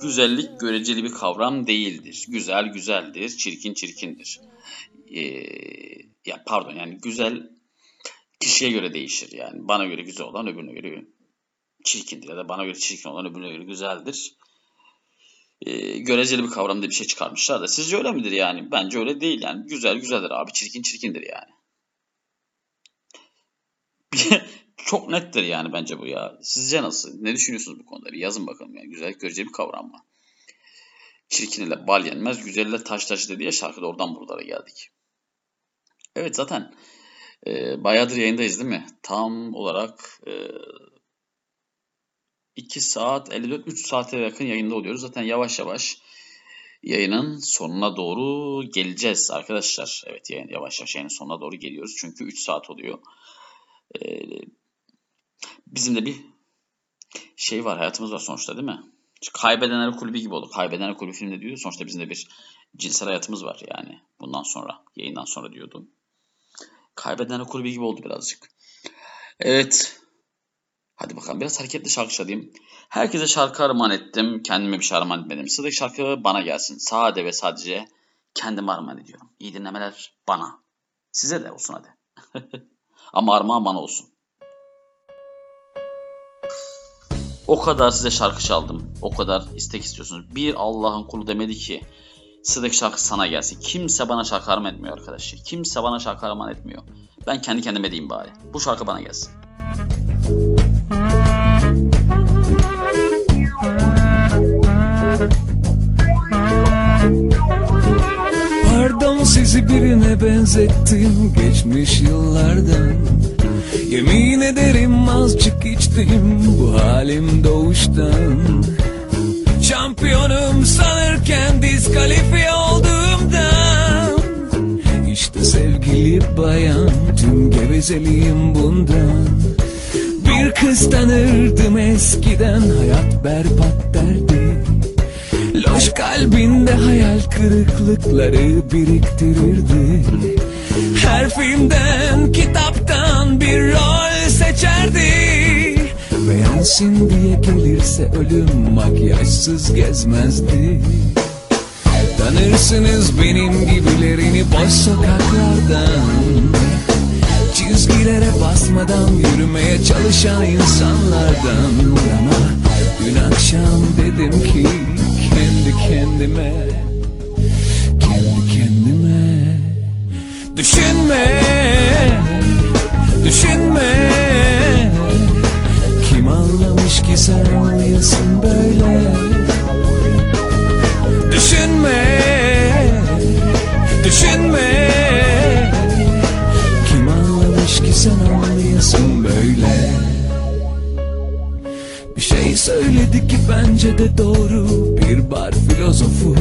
güzellik göreceli bir kavram değildir. Güzel güzeldir, çirkin çirkindir. Ee, ya pardon yani güzel kişiye göre değişir yani. Bana göre güzel olan öbürüne göre çirkindir ya da bana göre çirkin olan öbürüne göre güzeldir. Ee, göreceli bir kavram diye bir şey çıkarmışlar da sizce öyle midir yani? Bence öyle değil yani. Güzel güzeldir abi, çirkin çirkindir yani. Çok nettir yani bence bu ya. Sizce nasıl? Ne düşünüyorsunuz bu konuda? Bir yazın bakalım yani. Güzellik göreceli bir kavram mı? Çirkin ile bal yenmez, güzel ile taş taş dedi ya şarkıda oradan buralara geldik. Evet zaten e, bayağıdır yayındayız değil mi? Tam olarak e, 2 saat 54 3 saate yakın yayında oluyoruz. Zaten yavaş yavaş yayının sonuna doğru geleceğiz arkadaşlar. Evet yayın, yavaş yavaş yayının sonuna doğru geliyoruz. Çünkü 3 saat oluyor. Ee, bizim de bir şey var hayatımız var sonuçta değil mi? Kaybedenler kulübü gibi oldu. Kaybedenler kulübü filmde diyor. Sonuçta bizim de bir cinsel hayatımız var yani. Bundan sonra yayından sonra diyordum. Kaybedenler kulübü gibi oldu birazcık. Evet. Hadi bakalım biraz hareketli şarkı çalayım. Herkese şarkı armağan ettim. Kendime bir şey armağan etmedim. Sıradaki şarkı bana gelsin. Sade ve sadece kendime armağan ediyorum. İyi dinlemeler bana. Size de olsun hadi. Ama armağan bana olsun. O kadar size şarkı çaldım. O kadar istek istiyorsunuz. Bir Allah'ın kulu demedi ki sıradaki şarkı sana gelsin. Kimse bana şarkı armağan etmiyor arkadaşlar. Kimse bana şarkı armağan etmiyor. Ben kendi kendime diyeyim bari. Bu şarkı bana gelsin. Pardon sizi birine benzettim geçmiş yıllardan Yemin ederim azıcık içtim bu halim doğuştan. Şampiyonum sanırken diskalifiye olduğumdan İşte sevgili bayan tüm gevezeliğim bundan. Bir kız tanırdım eskiden hayat berbat derdi Loş kalbinde hayal kırıklıkları biriktirirdi. Her filmden, kitaptan bir rol seçerdi. Beğensin diye gelirse ölüm makyajsız gezmezdi. Tanırsınız benim gibilerini boş sokaklardan. Çizgilere basmadan yürümeye çalışan insanlardan. Ama dün akşam dedim ki kendime Kendi kendime. Düşünme Düşünme. Kim anlamış ki sen anlayasın böyle? Düşünme Düşünme. Kim anlamış ki sen anlayasın böyle? Bir şey söyledi ki bence de doğru Bir bar filozofu.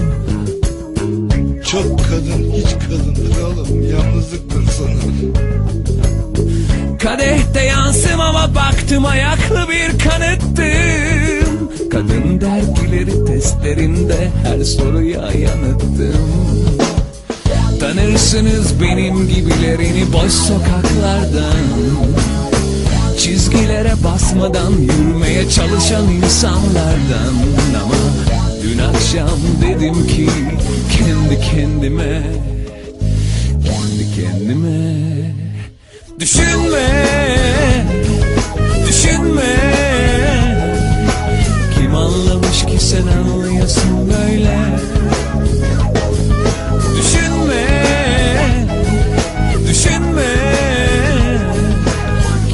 Çok kadın hiç kadındır oğlum Yalnızlıktır sanırım. Kadehte yansımama baktım ayaklı bir kanıttım. Kadın dergileri testlerinde her soruya yanıttım. Tanırsınız benim gibilerini boş sokaklardan. Çizgilere basmadan yürümeye çalışan insanlardan. Ama dün akşam dedim ki kendi kendime Kendi kendime. Düşünme Düşünme. Kim anlamış ki sen anlayasın böyle? Düşünme Düşünme.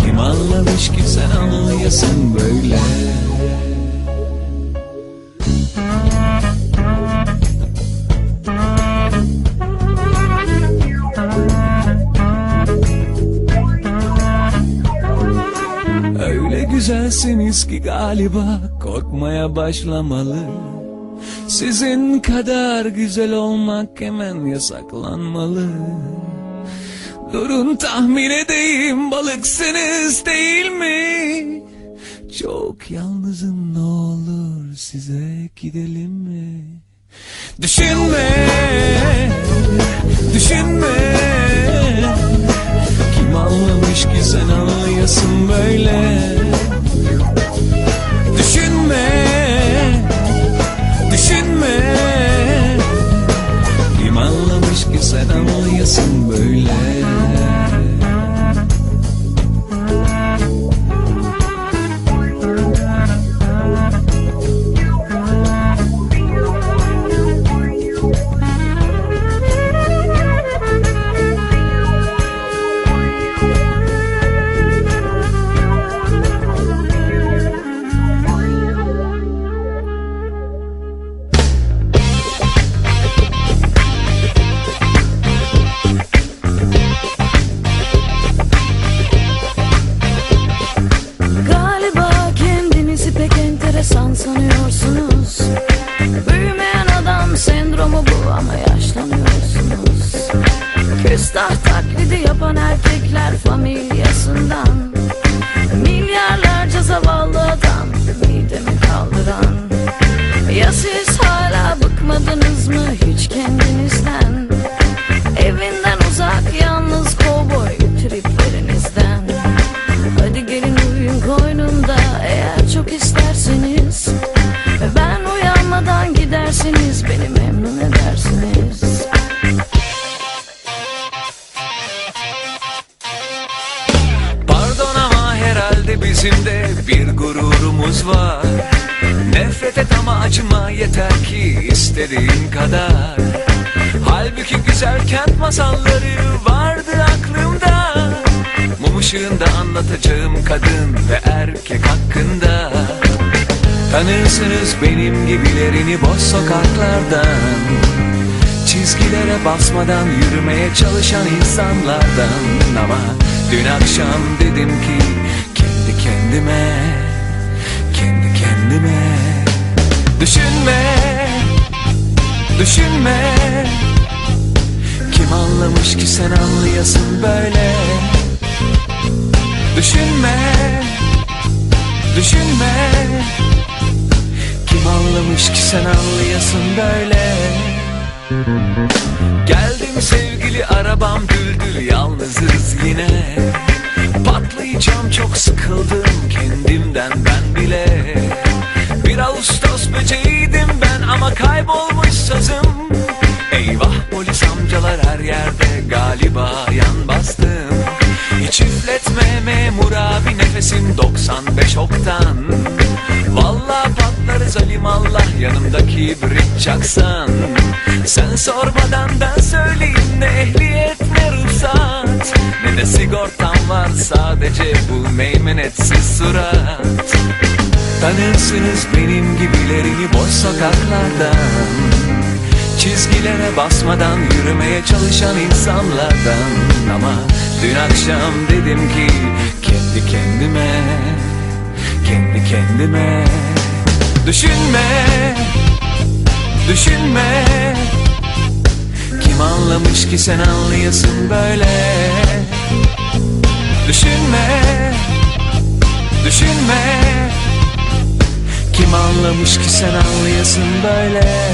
Kim anlamış ki sen anlayasın böyle güzelsiniz ki galiba korkmaya başlamalı Sizin kadar güzel olmak hemen yasaklanmalı Durun tahmin edeyim balıksınız değil mi? Çok yalnızım ne olur size gidelim mi? Düşünme, düşünme Kim anlamış ki sen anlayasın böyle? Düşünme Düşünme. Kim anlamış ki sen anlayasın böyle gibilerini boş sokaklardan Çizgilere basmadan yürümeye çalışan insanlardan. Ama dün akşam dedim ki kendi kendime Kendi kendime. Düşünme Düşünme. Kim anlamış ki sen anlayasın böyle? Düşünme Düşünme Kim anlamış ki sen anlayasın böyle? Geldim sevgili arabam düldül yalnızız yine. Patlayacağım çok sıkıldım kendimden ben bile. Bir Ağustos böceğiydim ben ama kaybolmuş sazım. Eyvah polis amcalar her yerde galiba yan bastım Hiç üfletme memur abi nefesim 95 oktan. Vallahi patlarız alimallah yanımdaki brit çaksan Sen sormadan ben söyleyeyim ne ehliyet ne ruhsat. Ne de sigortam var sadece bu meymenetsiz surat. Tanırsınız benim gibilerini boş sokaklardan. Çizgilere basmadan yürümeye çalışan insanlardan. Ama dün akşam dedim ki kendi kendime Kendi kendime. Düşünme Düşünme. Kim anlamış ki sen anlayasın böyle? Düşünme Düşünme. Kim anlamış ki sen anlayasın böyle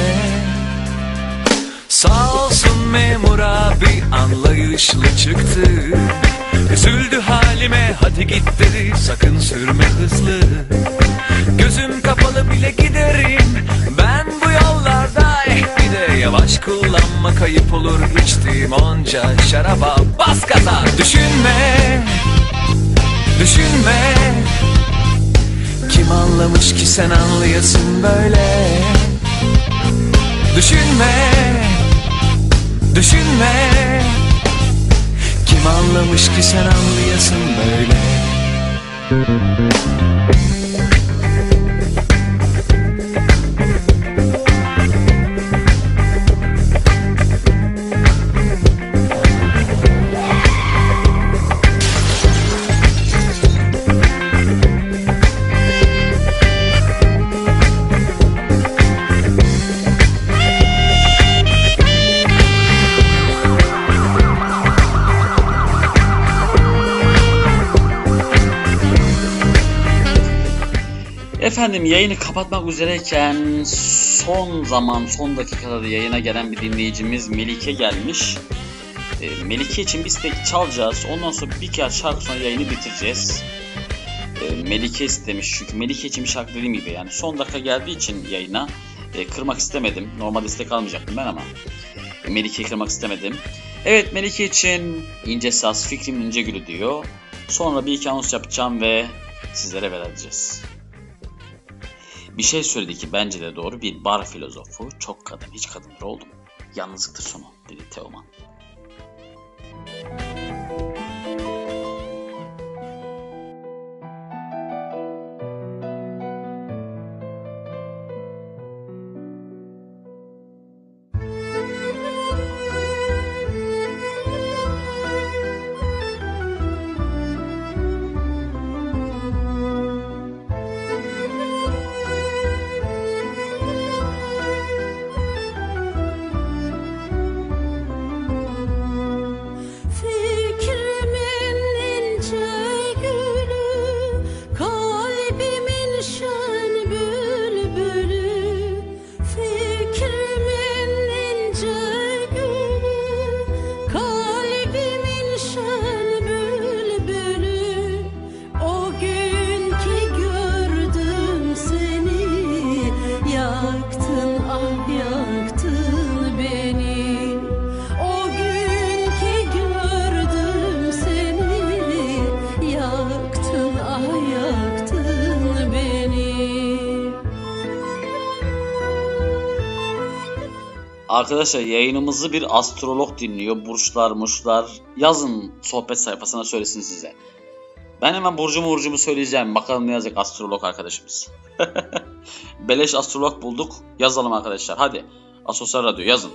Sağ olsun memur abi anlayışlı çıktı. Üzüldü halime hadi git dedi sakın sürme hızlı. Gözüm kapalı bile giderim ben bu yollarda eh bir de yavaş kullanma kayıp olur. İçtiğim onca şaraba bas gaza. Düşünme düşünme. Kim anlamış ki sen anlayasın böyle? Düşünme Düşünme. Kim anlamış ki sen anlayasın böyle Efendim yayını kapatmak üzereyken son zaman son dakikada yayına gelen bir dinleyicimiz Melike gelmiş. E, Melike için biz tek çalacağız. Ondan sonra bir kez şarkı sonra yayını bitireceğiz. E, Melike istemiş çünkü Melike için bir şarkı dediğim gibi yani son dakika geldiği için yayına e, kırmak istemedim. Normalde istek almayacaktım ben ama e, Melike'yi kırmak istemedim. Evet Melike için ince saz fikrim ince gülü diyor. Sonra bir iki anons yapacağım ve sizlere veda edeceğiz. Bir şey söyledi ki bence de doğru bir bar filozofu. Çok kadın, hiç kadınlar oldu mu? Yalnızlıktır sonu, dedi Teoman. Arkadaşlar yayınımızı bir astrolog dinliyor. Burçlar, muşlar. Yazın sohbet sayfasına söylesin size. Ben hemen burcumu burcumu söyleyeceğim. Bakalım ne yazacak astrolog arkadaşımız. Beleş astrolog bulduk. Yazalım arkadaşlar. Hadi. Asosyal Radyo yazın.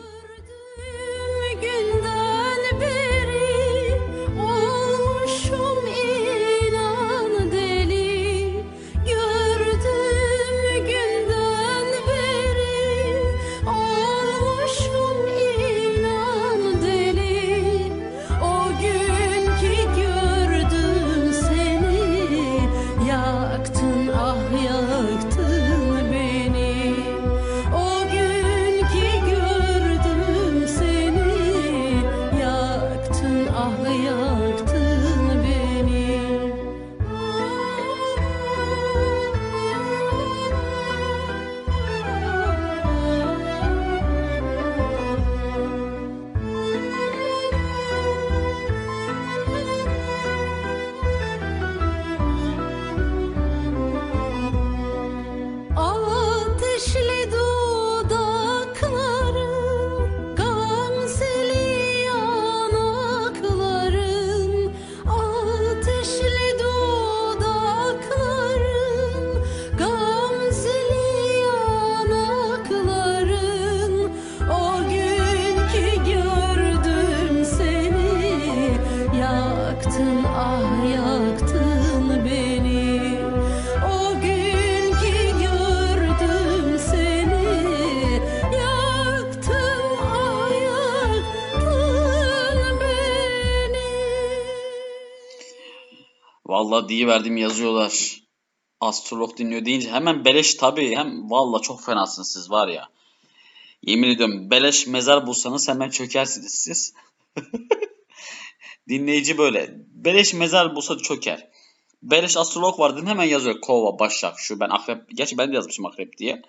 Diye verdim yazıyorlar. Astrolog dinliyor deyince hemen beleş tabii. Hem vallahi çok fenasınız siz var ya. Yemin ediyorum beleş mezar bulsanız hemen çökersiniz siz. Dinleyici böyle. Beleş mezar bulsa çöker. Beleş astrolog var dedim hemen yazıyor. Kova, Başak, şu ben akrep. Gerçi ben de yazmışım akrep diye.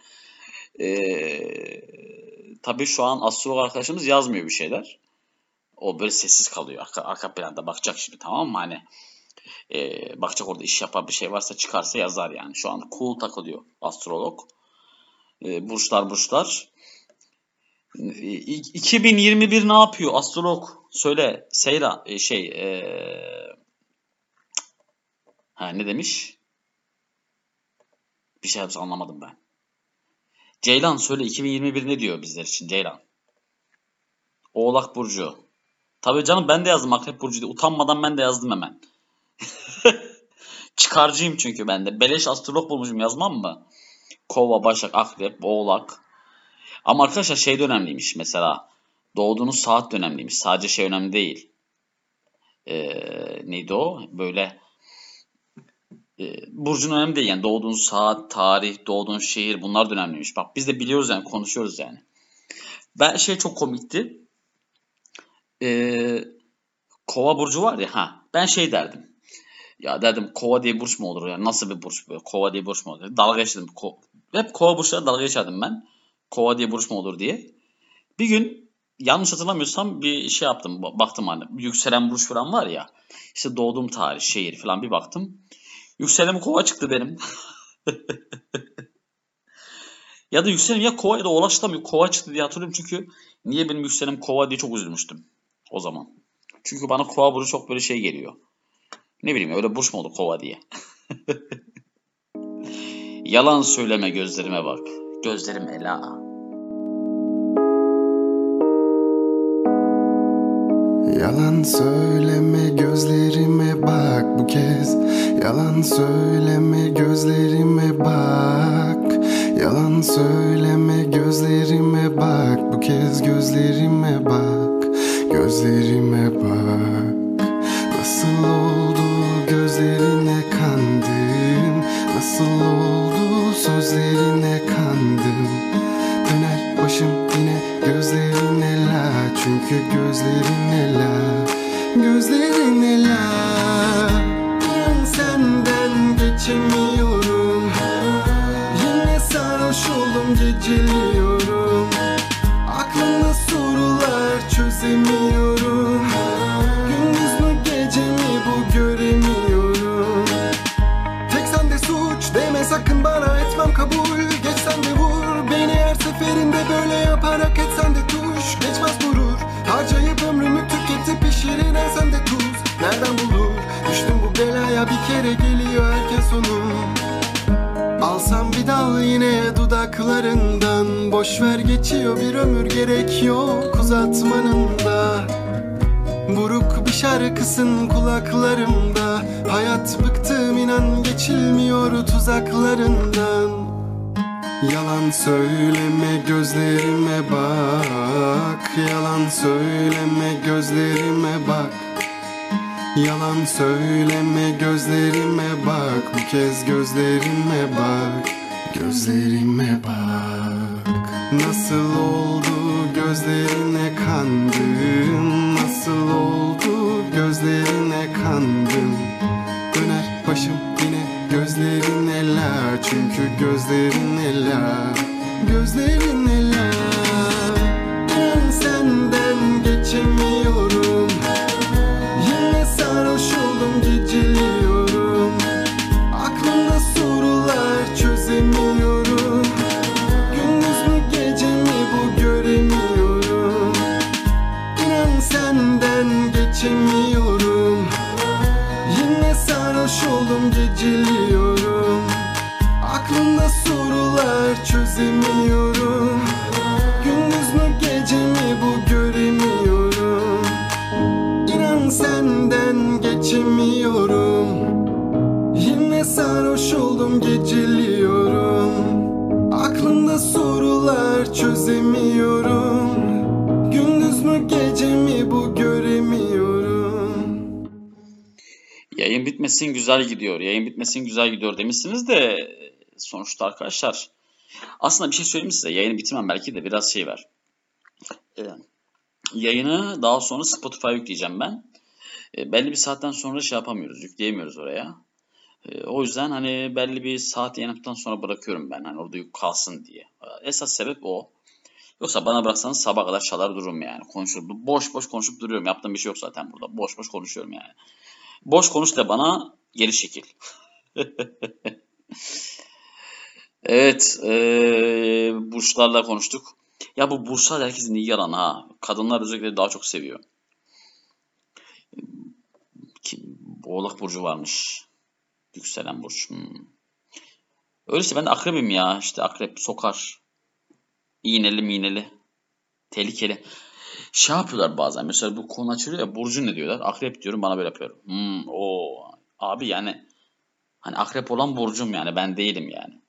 Ee, tabii şu an astrolog arkadaşımız yazmıyor bir şeyler. O böyle sessiz kalıyor. Arka, arka planda bakacak şimdi tamam mı? Hani ee, bakacak orada iş yapan bir şey varsa çıkarsa yazar yani. Şu anda cool takılıyor astrolog. Ee, burçlar burçlar. Ee, i- 2021 ne yapıyor astrolog? Söyle Seyra e, şey ee, ha ne demiş? Bir şey anlamadım ben. Ceylan söyle 2021 ne diyor bizler için Ceylan? Oğlak Burcu. Tabii canım ben de yazdım Akrep Burcu diye. Utanmadan ben de yazdım hemen. Çıkarcıyım çünkü ben de. Beleş astrolog bulmuşum yazmam mı? Kova, Başak, Akrep, Oğlak. Ama arkadaşlar şey de önemliymiş mesela. Doğduğunuz saat de önemliymiş. Sadece şey önemli değil. Ee, neydi o? Böyle e, burcun önemli değil. Yani doğduğun saat, tarih, doğduğun şehir bunlar da önemliymiş. Bak biz de biliyoruz yani konuşuyoruz yani. Ben şey çok komikti. Ee, Kova burcu var ya ha ben şey derdim. Ya derdim kova diye burç mu olur ya? Nasıl bir burç böyle? Kova diye burç mu olur? Dalga geçtim. Ko- Hep kova burçlara dalga geçerdim ben. Kova diye burç mu olur diye. Bir gün yanlış hatırlamıyorsam bir şey yaptım. Ba- Baktım hani yükselen burç falan var ya. İşte doğduğum tarih, şehir falan bir baktım. Yükselenim kova çıktı benim. ya da yükselenim ya kova ya da oğlak kova çıktı diye hatırlıyorum çünkü niye benim yükselenim kova diye çok üzülmüştüm o zaman. Çünkü bana kova burcu çok böyle şey geliyor. Ne bileyim öyle burç mu olur kova diye. Yalan söyleme gözlerime bak. Gözlerim ela. Yalan söyleme gözlerime bak bu kez Yalan söyleme gözlerime bak Yalan söyleme gözlerime bak bu kez gözlerime bak Gözlerime bak Nasıl oldu Çünkü gözlerine la geçiyor bir ömür gerek yok uzatmanın da. Buruk bir şarkısın kulaklarımda. Hayat bıktım inan geçilmiyor tuzaklarından. Yalan söyleme gözlerime bak. Yalan söyleme gözlerime bak. Yalan söyleme gözlerime bak. Bu kez gözlerime bak Gözlerime bak. Nasıl oldu gözlerine kandım Nasıl oldu gözlerine kandım Döner başım yine gözlerine la. Çünkü gözlerine la. Gözlerine la sorular çözemiyorum Gündüz mü gece mi bu göremiyorum Yayın bitmesin güzel gidiyor. Yayın bitmesin güzel gidiyor demişsiniz de sonuçta arkadaşlar aslında bir şey söyleyeyim size. Yayını bitirmem belki de biraz şey var. Ee, yayını daha sonra Spotify'a yükleyeceğim ben. Ee, belli bir saatten sonra şey yapamıyoruz, yükleyemiyoruz oraya. Ee, o yüzden hani belli bir saat yayınladıktan sonra bırakıyorum ben hani orada kalsın diye. Ee, Esas sebep o. Yoksa bana bıraksanız sabah kadar çalar dururum yani. Konuşup boş boş konuşup duruyorum. Yaptığım bir şey yok zaten burada. Boş boş konuşuyorum yani. Boş konuş da bana geri şekil. Evet, eee burçlarla konuştuk. Ya bu burçlar herkesin iyi yalan ha. Kadınlar özellikle daha çok seviyor. Kim? Oğlak burcu varmış. Yükselen burç. Hmm. Öyleyse ben de akrebim ya. İşte akrep sokar. İğneli miğneli. Tehlikeli. Şey yapıyorlar bazen. Mesela bu konu açılıyor ya. Burcu ne diyorlar? Akrep diyorum bana böyle yapıyor. Hmm, o abi yani hani akrep olan burcum yani ben değilim yani.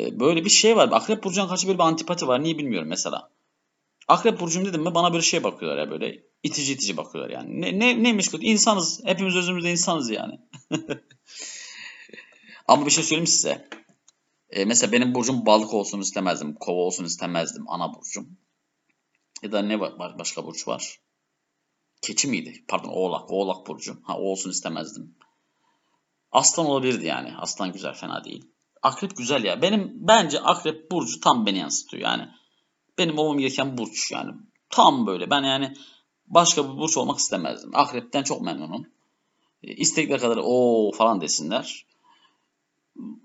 E, Böyle bir şey var. Akrep burcuna karşı böyle bir antipati var. Niye bilmiyorum mesela. Akrep burcum dedim mi bana böyle şey bakıyorlar ya böyle itici itici bakıyorlar yani. Ne, ne, neymiş kötü? İnsanız. Hepimiz özümüzde insanız yani. Ama bir şey söyleyeyim size. E, mesela benim burcum balık olsun istemezdim. Kova olsun istemezdim. Ana burcum. Ya da ne var? Başka burç var. Keçi miydi? Pardon oğlak. Oğlak burcu. Ha olsun istemezdim. Aslan olabilirdi yani. Aslan güzel fena değil. Akrep güzel ya. Benim bence akrep burcu tam beni yansıtıyor yani. Benim olmam gereken burç yani. Tam böyle. Ben yani başka bir burç olmak istemezdim. Akrepten çok memnunum. E, İstekler kadar o falan desinler.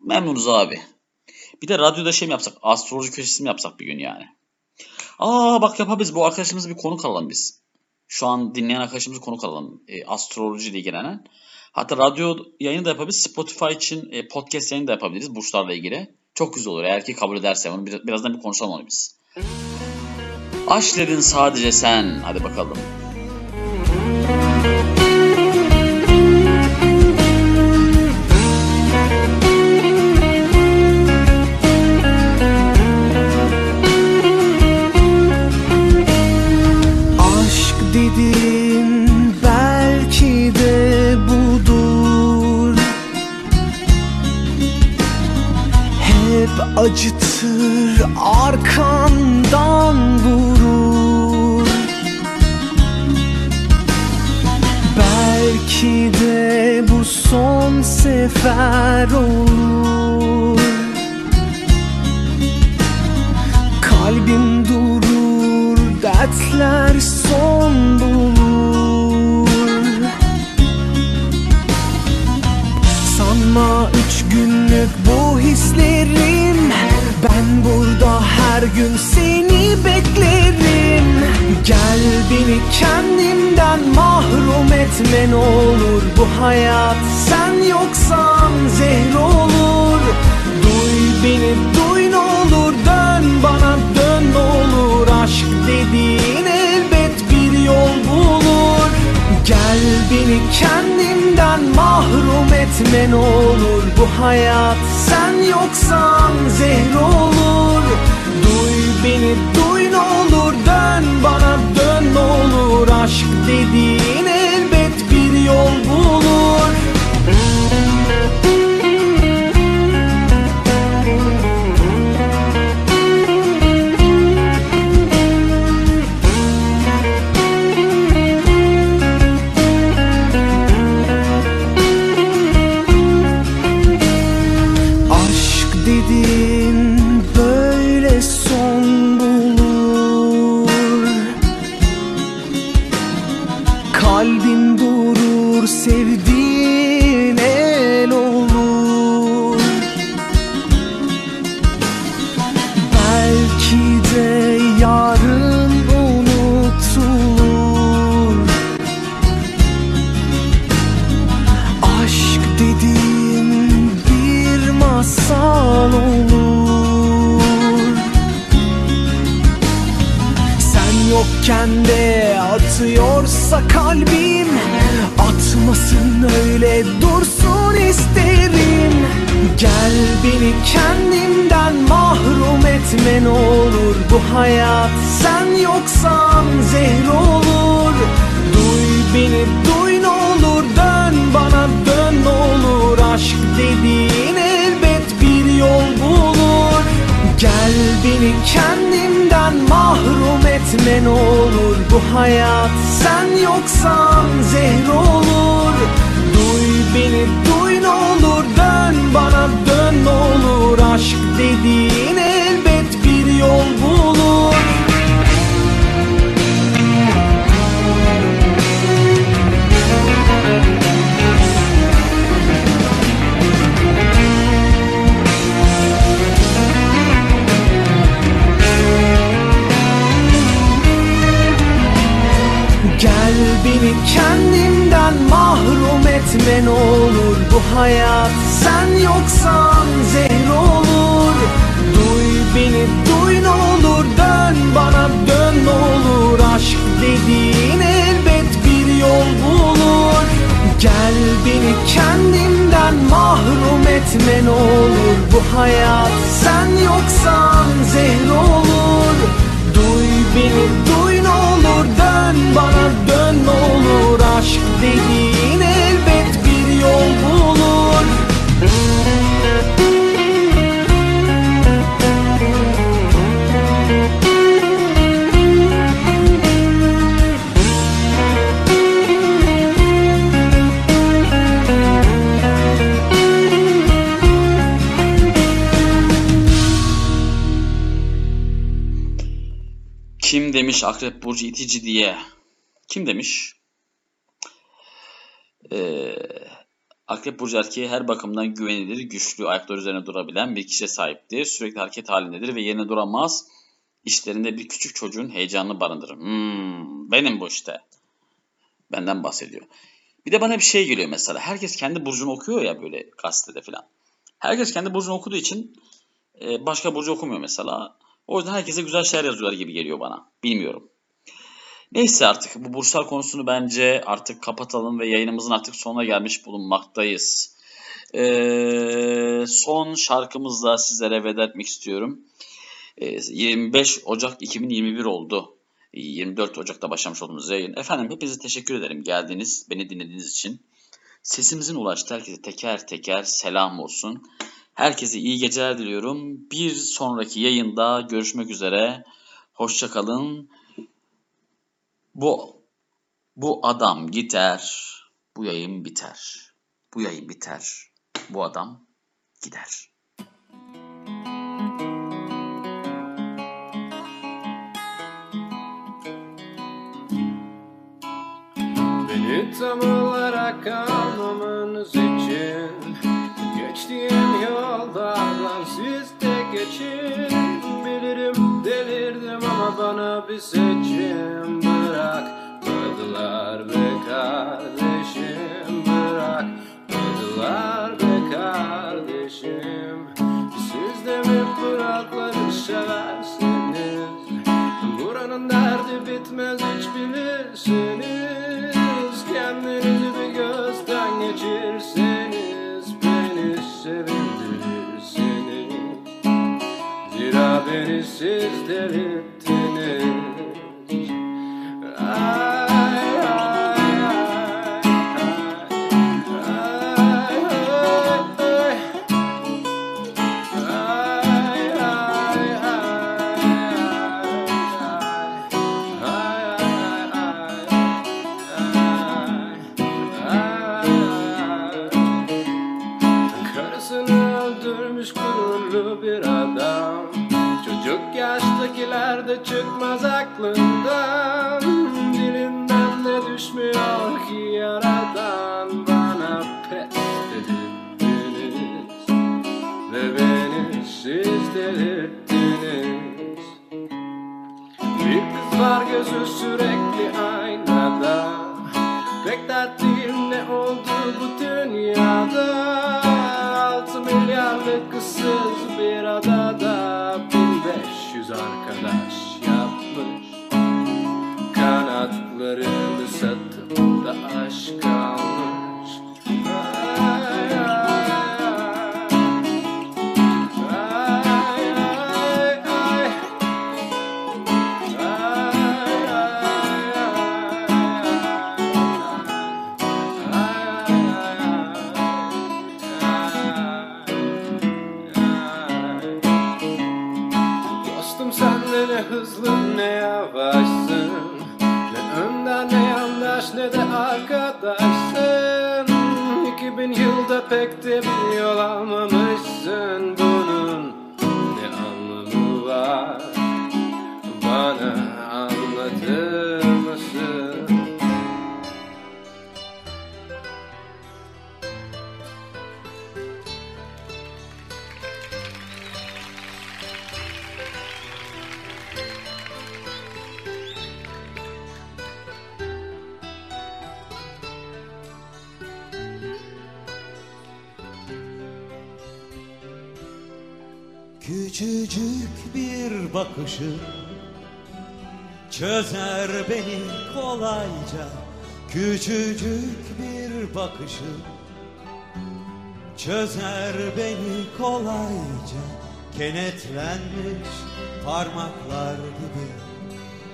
Memnunuz abi. Bir de radyoda şey mi yapsak? Astroloji köşesi mi yapsak bir gün yani? Aa bak yapabiliriz. Bu arkadaşımızı bir konuk alalım biz. Şu an dinleyen arkadaşımızı konuk alalım. E, astroloji ile ilgilenen. Hatta radyo yayını da yapabiliriz. Spotify için e, podcast yayını da yapabiliriz burçlarla ilgili. Çok güzel olur eğer ki kabul ederse. Onu bir- birazdan bir konuşalım onu biz. Aşk dedin sadece sen. Hadi bakalım. Acıtır arkandan vurur. Belki de bu son sefer olur Gel beni kendimden mahrum etme ne olur Bu hayat. Sen yoksan zehir olur. Duy beni duy ne olur. Dön bana dön ne olur. Aşk dediğin elbet bir yol bulur. Gel beni kendimden mahrum etme ne olur Bu hayat. Sen yoksan zehir olur beni duy ne olur Dön bana dön ne olur. Aşk dediğin elbet bir yol bulur Kim demiş Akrep Burcu itici diye? Kim demiş? Ee, Akrep Burcu erkeği her bakımdan güvenilir, güçlü, ayakları üzerine durabilen bir kişiye sahiptir. Sürekli hareket halindedir ve yerine duramaz. İşlerinde bir küçük çocuğun heyecanını barındırır. Hmm, benim bu işte. Benden bahsediyor. Bir de bana bir şey geliyor mesela. Herkes kendi burcunu okuyor ya böyle gazetede falan. Herkes kendi burcunu okuduğu için e, başka burcu okumuyor mesela. O yüzden herkese güzel şeyler yazıyorlar gibi geliyor bana. Bilmiyorum. Neyse artık bu burçlar konusunu bence artık kapatalım ve yayınımızın artık sonuna gelmiş bulunmaktayız. Ee, son şarkımızla sizlere veda etmek istiyorum. Ee, 25 Ocak 2021 oldu. 24 Ocak'ta başlamış olduğumuz yayın. Efendim hepinize teşekkür ederim geldiniz, beni dinlediğiniz için. Sesimizin ulaştığı herkese teker teker selam olsun. Herkese iyi geceler diliyorum. Bir sonraki yayında görüşmek üzere. Hoşça kalın. Bu bu adam gider. Bu yayın biter. Bu yayın biter. Bu adam gider. Beni tam olarak anlamanız için Geçtiğim yollardan siz de geçin. Bilirim delirdim ama bana bir seçim Bırakmadılar be kardeşim Bırakmadılar be kardeşim. Siz de mi Fıratları seversiniz? Buranın derdi bitmez hiç bilirsiniz. Kendinizi bir gözden sevindi seni. Zira beni siz deli var gözü yılda pek bakışı Çözer beni kolayca. Küçücük bir bakışı Çözer beni kolayca. Kenetlenmiş parmaklar gibi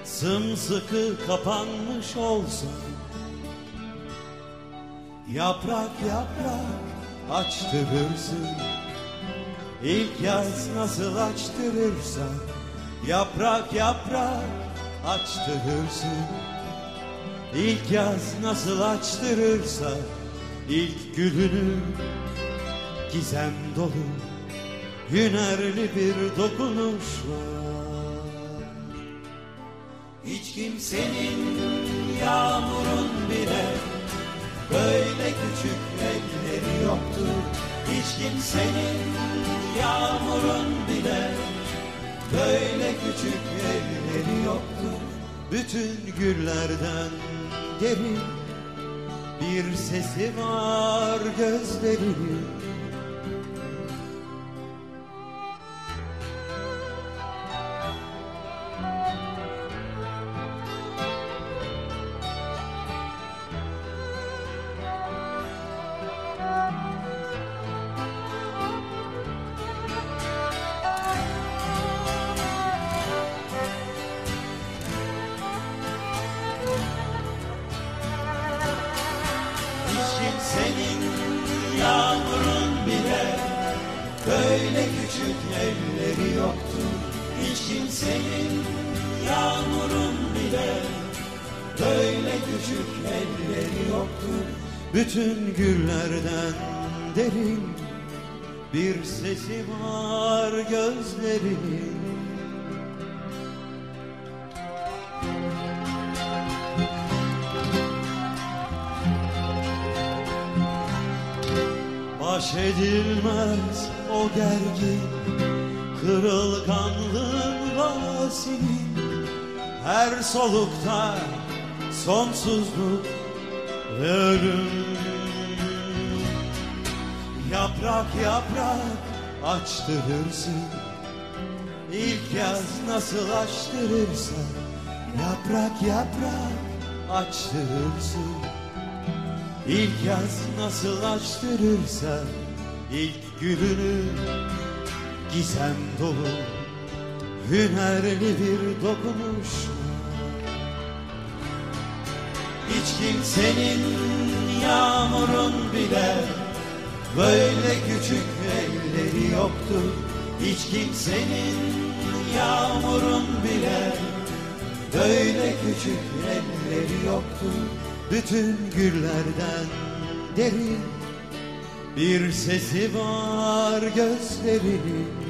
Sımsıkı kapanmış olsun. Yaprak yaprak açtırırsın. İlk yaz nasıl açtırırsa Yaprak yaprak açtırırsın İlk yaz nasıl açtırırsa ilk gülünü Gizem dolu Hünerli bir dokunuşla. Hiç kimsenin yağmurun bile Böyle küçük elleri yoktur. Hiç kimsenin yağmurun bile Böyle küçük elleri yoktur Bütün güllerden derin. Bir sesi var gözlerinin o gergin Kırılganlığın vasinin Her solukta sonsuzluk ve ölüm. Yaprak yaprak açtırırsın. İlk yaz nasıl açtırırsa Yaprak yaprak açtırırsın. İlk yaz nasıl açtırırsa ilk gülünü gizem dolu hünerli bir dokunuş Hiç kimsenin yağmurun bile böyle küçük elleri yoktu. Hiç kimsenin yağmurun bile böyle küçük elleri yoktu. Bütün güllerden derin bir sesi var gözlerinin